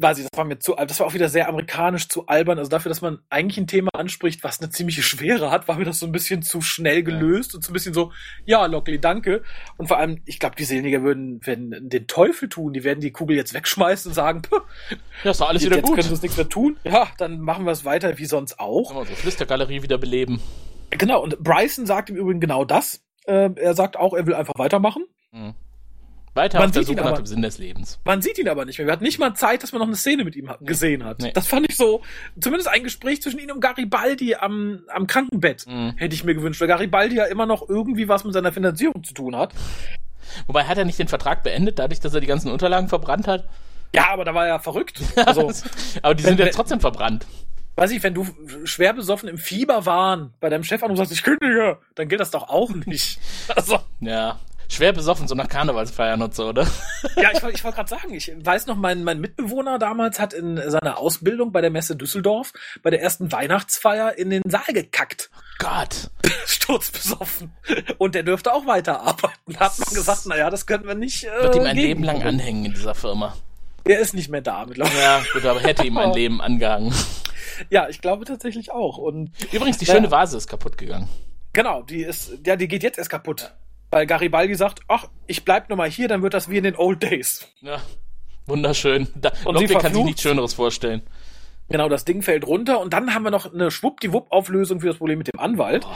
weiß ich, das war mir zu, das war auch wieder sehr amerikanisch zu albern. Also dafür, dass man eigentlich ein Thema anspricht, was eine ziemliche Schwere hat, war mir das so ein bisschen zu schnell gelöst ja. und so ein bisschen so, ja, Lockley, danke. Und vor allem, ich glaube, die Seelenjäger würden, werden den Teufel tun. Die werden die Kugel jetzt wegschmeißen und sagen, ja, ist doch alles wieder jetzt gut. Jetzt können wir uns nichts mehr tun. Ja, dann machen wir es weiter wie sonst auch. So Flüstergalerie wieder beleben. Genau, und Bryson sagt im Übrigen genau das. Äh, er sagt auch, er will einfach weitermachen. Mhm. Weiter man auf der Suche nach dem Sinn des Lebens. Man sieht ihn aber nicht mehr. Wir hatten nicht mal Zeit, dass man noch eine Szene mit ihm gesehen hat. Nee. Das fand ich so, zumindest ein Gespräch zwischen ihm und Garibaldi am, am Krankenbett mhm. hätte ich mir gewünscht, weil Garibaldi ja immer noch irgendwie was mit seiner Finanzierung zu tun hat. Wobei hat er nicht den Vertrag beendet, dadurch, dass er die ganzen Unterlagen verbrannt hat? Ja, aber da war er verrückt. Also, aber die sind jetzt trotzdem verbrannt weiß ich, wenn du schwer besoffen im Fieber waren bei deinem Chef und du sagst, ich kündige, dann gilt das doch auch nicht. Also. Ja, schwer besoffen, so nach Karnevalsfeiern und so, oder? Ja, ich, ich wollte gerade sagen, ich weiß noch, mein, mein Mitbewohner damals hat in seiner Ausbildung bei der Messe Düsseldorf bei der ersten Weihnachtsfeier in den Saal gekackt. Gott. Sturzbesoffen. Und der dürfte auch weiterarbeiten. Da hat man gesagt, naja, das können wir nicht. Äh, Wird ihm ein Leben lang anhängen in dieser Firma. Er ist nicht mehr da mittlerweile. Ja, gut, aber hätte ihm ein Leben angehangen. Ja, ich glaube tatsächlich auch. Und übrigens, die schöne Vase ist kaputt gegangen. Genau, die ist, ja, die geht jetzt erst kaputt. Weil Garibaldi sagt, ach, ich bleib nur mal hier, dann wird das wie in den Old Days. Ja, wunderschön. Da, und sie kann sich nichts Schöneres vorstellen. Genau, das Ding fällt runter und dann haben wir noch eine Schwuppdiwupp-Auflösung für das Problem mit dem Anwalt, oh.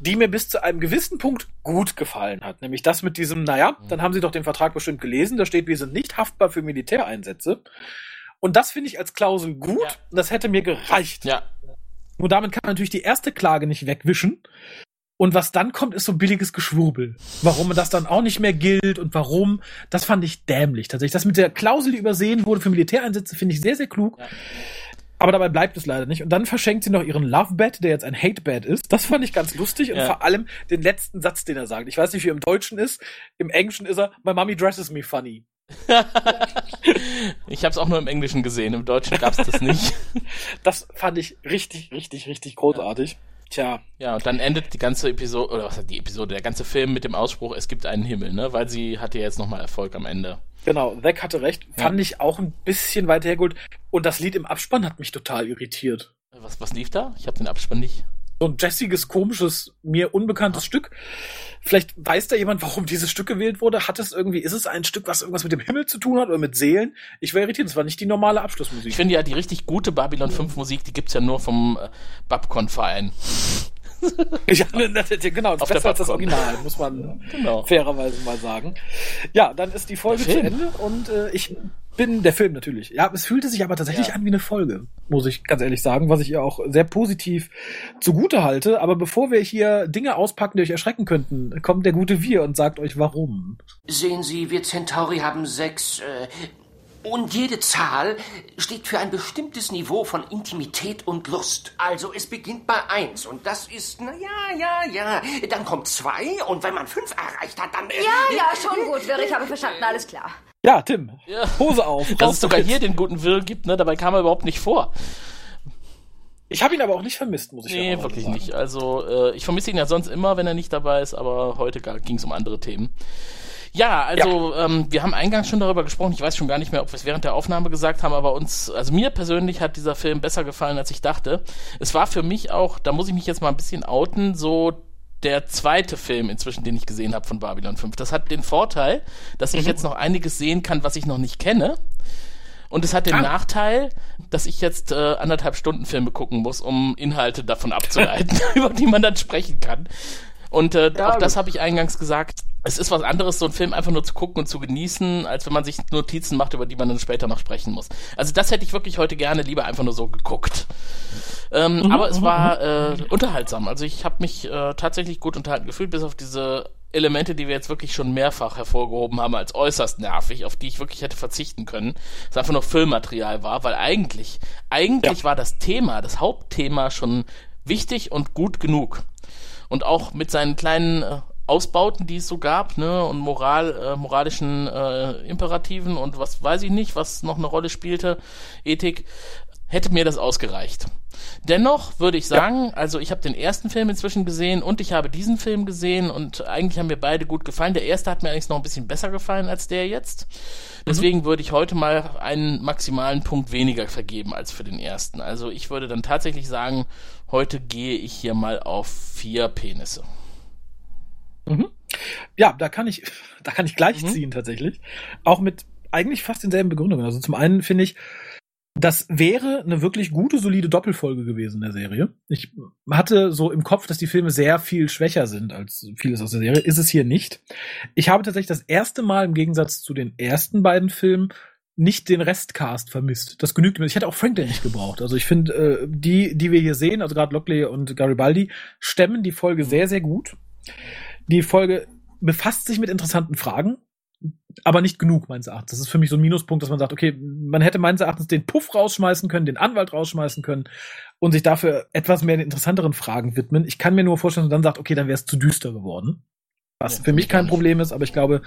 die mir bis zu einem gewissen Punkt gut gefallen hat. Nämlich das mit diesem, naja, mhm. dann haben sie doch den Vertrag bestimmt gelesen, da steht, wir sind nicht haftbar für Militäreinsätze. Und das finde ich als Klausel gut, ja. das hätte mir gereicht. Ja. Nur damit kann man natürlich die erste Klage nicht wegwischen. Und was dann kommt, ist so billiges Geschwurbel. Warum das dann auch nicht mehr gilt und warum, das fand ich dämlich tatsächlich. Das mit der Klausel, die übersehen wurde für Militäreinsätze, finde ich sehr, sehr klug. Ja. Aber dabei bleibt es leider nicht. Und dann verschenkt sie noch ihren Love-Bed, der jetzt ein Hate-Bed ist. Das fand ich ganz lustig. Und ja. vor allem den letzten Satz, den er sagt. Ich weiß nicht, wie er im Deutschen ist. Im Englischen ist er, My mommy dresses me funny. ich habe es auch nur im Englischen gesehen. Im Deutschen gab es das nicht. das fand ich richtig, richtig, richtig großartig. Ja. Tja. Ja, und dann endet die ganze Episode, oder was hat die Episode, der ganze Film mit dem Ausspruch, es gibt einen Himmel, ne? Weil sie hatte ja jetzt nochmal Erfolg am Ende. Genau, Zack hatte recht. Ja. Fand ich auch ein bisschen weiter hergeholt. Und das Lied im Abspann hat mich total irritiert. Was, was lief da? Ich habe den Abspann nicht so ein jessiges, komisches, mir unbekanntes ja. Stück. Vielleicht weiß da jemand, warum dieses Stück gewählt wurde. Hat es irgendwie, ist es ein Stück, was irgendwas mit dem Himmel zu tun hat oder mit Seelen? Ich wäre irritiert, es war nicht die normale Abschlussmusik. Ich finde ja, die richtig gute Babylon 5 Musik, die gibt's ja nur vom äh, Babcon-Verein. ja, genau, das besser als das Original, muss man genau. fairerweise mal sagen. Ja, dann ist die Folge zu Ende und äh, ich bin der Film natürlich. Ja, es fühlte sich aber tatsächlich ja. an wie eine Folge, muss ich ganz ehrlich sagen, was ich ihr auch sehr positiv zugute halte. Aber bevor wir hier Dinge auspacken, die euch erschrecken könnten, kommt der gute Wir und sagt euch warum. Sehen Sie, wir Centauri haben sechs äh, und jede Zahl steht für ein bestimmtes Niveau von Intimität und Lust. Also es beginnt bei eins und das ist, na ja, ja, ja. Dann kommt zwei und wenn man fünf erreicht hat, dann... Äh, ja, ja, schon gut, Wirr, ich habe verstanden, alles klar. Ja, Tim, ja. Hose auf. Dass es sogar hier den guten Wirr gibt, ne? dabei kam er überhaupt nicht vor. Ich habe ihn aber auch nicht vermisst, muss ich Nee, auch wirklich sagen. nicht. Also äh, ich vermisse ihn ja sonst immer, wenn er nicht dabei ist, aber heute ging es um andere Themen. Ja, also Ähm, wir haben eingangs schon darüber gesprochen. Ich weiß schon gar nicht mehr, ob wir es während der Aufnahme gesagt haben, aber uns, also mir persönlich hat dieser Film besser gefallen, als ich dachte. Es war für mich auch, da muss ich mich jetzt mal ein bisschen outen, so der zweite Film inzwischen, den ich gesehen habe von Babylon 5. Das hat den Vorteil, dass ich jetzt noch einiges sehen kann, was ich noch nicht kenne. Und es hat den Ah. Nachteil, dass ich jetzt äh, anderthalb Stunden Filme gucken muss, um Inhalte davon abzuleiten, über die man dann sprechen kann. Und äh, Ja, auch das habe ich eingangs gesagt. Es ist was anderes, so einen Film einfach nur zu gucken und zu genießen, als wenn man sich Notizen macht, über die man dann später noch sprechen muss. Also das hätte ich wirklich heute gerne lieber einfach nur so geguckt. Ähm, aber es war äh, unterhaltsam. Also ich habe mich äh, tatsächlich gut unterhalten gefühlt, bis auf diese Elemente, die wir jetzt wirklich schon mehrfach hervorgehoben haben als äußerst nervig, auf die ich wirklich hätte verzichten können. Es einfach nur Füllmaterial war, weil eigentlich, eigentlich war das Thema, das Hauptthema schon wichtig und gut genug. Und auch mit seinen kleinen äh, Ausbauten, die es so gab, ne, und Moral, äh, moralischen äh, Imperativen und was weiß ich nicht, was noch eine Rolle spielte, Ethik, hätte mir das ausgereicht. Dennoch würde ich sagen, also ich habe den ersten Film inzwischen gesehen und ich habe diesen Film gesehen und eigentlich haben mir beide gut gefallen. Der erste hat mir eigentlich noch ein bisschen besser gefallen als der jetzt. Deswegen würde ich heute mal einen maximalen Punkt weniger vergeben als für den ersten. Also ich würde dann tatsächlich sagen, heute gehe ich hier mal auf vier Penisse. Ja, da kann ich, da kann ich gleich Mhm. ziehen tatsächlich. Auch mit eigentlich fast denselben Begründungen. Also zum einen finde ich, das wäre eine wirklich gute, solide Doppelfolge gewesen in der Serie. Ich hatte so im Kopf, dass die Filme sehr viel schwächer sind als vieles aus der Serie. Ist es hier nicht. Ich habe tatsächlich das erste Mal im Gegensatz zu den ersten beiden Filmen nicht den Restcast vermisst. Das genügt mir. Ich hätte auch Franklin nicht gebraucht. Also ich finde, äh, die, die wir hier sehen, also gerade Lockley und Garibaldi, stemmen die Folge sehr, sehr gut. Die Folge befasst sich mit interessanten Fragen, aber nicht genug, meines Erachtens. Das ist für mich so ein Minuspunkt, dass man sagt, okay, man hätte meines Erachtens den Puff rausschmeißen können, den Anwalt rausschmeißen können und sich dafür etwas mehr den interessanteren Fragen widmen. Ich kann mir nur vorstellen, dass man dann sagt, okay, dann wäre es zu düster geworden. Was Ja, für mich kein. Problem ist, aber ich glaube,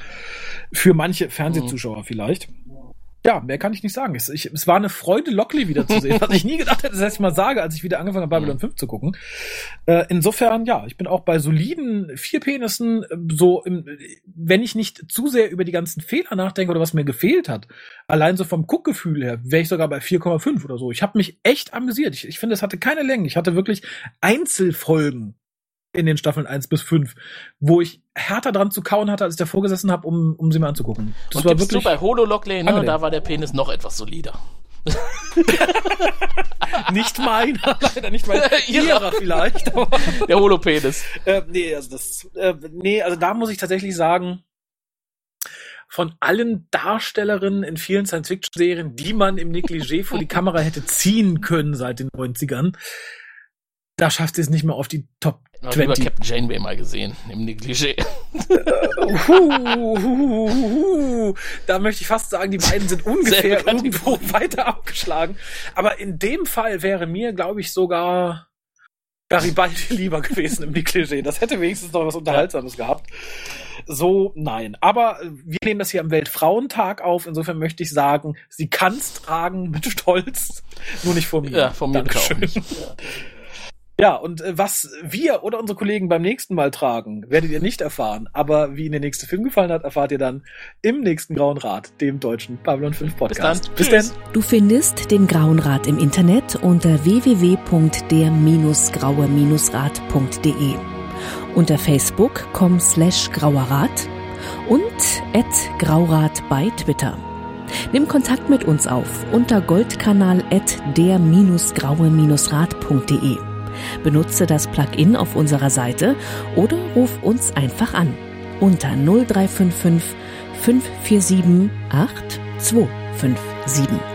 für manche Fernsehzuschauer vielleicht. Ja, mehr kann ich nicht sagen. Es, ich, es war eine Freude, Lockley wieder zu sehen, was ich nie gedacht hätte, dass ich mal sage, als ich wieder angefangen habe, Babylon 5 zu gucken. Äh, insofern, ja, ich bin auch bei soliden vier Penissen, äh, so, im, wenn ich nicht zu sehr über die ganzen Fehler nachdenke oder was mir gefehlt hat, allein so vom Guckgefühl her, wäre ich sogar bei 4,5 oder so. Ich habe mich echt amüsiert. Ich, ich finde, es hatte keine Längen. Ich hatte wirklich Einzelfolgen in den Staffeln 1 bis 5, wo ich härter dran zu kauen hatte, als ich davor gesessen habe, um, um sie mal anzugucken. Das und war gibst du wirklich bei Holo Lockley, ne, da war der Penis noch etwas solider. nicht meiner, leider nicht meiner, Ihrer. vielleicht. Der Holo-Penis. Äh, nee, also das, äh, nee, also da muss ich tatsächlich sagen, von allen Darstellerinnen in vielen Science-Fiction-Serien, die man im Negligé vor die Kamera hätte ziehen können seit den 90ern, da schafft sie es nicht mehr auf die Top Ich habe lieber 20. Captain Janeway mal gesehen, im Negligé. Da möchte ich fast sagen, die beiden sind ungefähr irgendwo weiter abgeschlagen. Aber in dem Fall wäre mir, glaube ich, sogar Garibaldi lieber gewesen im Negligé. Das hätte wenigstens noch was Unterhaltsames gehabt. So, nein. Aber wir nehmen das hier am Weltfrauentag auf. Insofern möchte ich sagen, sie kann's tragen mit Stolz. Nur nicht von mir. Ja, von mir bitte auch Dankeschön. nicht. Ja, und äh, was wir oder unsere Kollegen beim nächsten Mal tragen, werdet ihr nicht erfahren. Aber wie Ihnen der nächste Film gefallen hat, erfahrt ihr dann im nächsten Grauen Rat, dem deutschen Babylon 5 Podcast. Bis Bis dann. dann. Du findest den Grauen Rat im Internet unter www.der-graue-rat.de, unter facebook.com slash grauerrat und at graurat bei Twitter. Nimm Kontakt mit uns auf unter goldkanal at der-graue-rat.de. Benutze das Plugin auf unserer Seite oder ruf uns einfach an unter 0355 547 8257.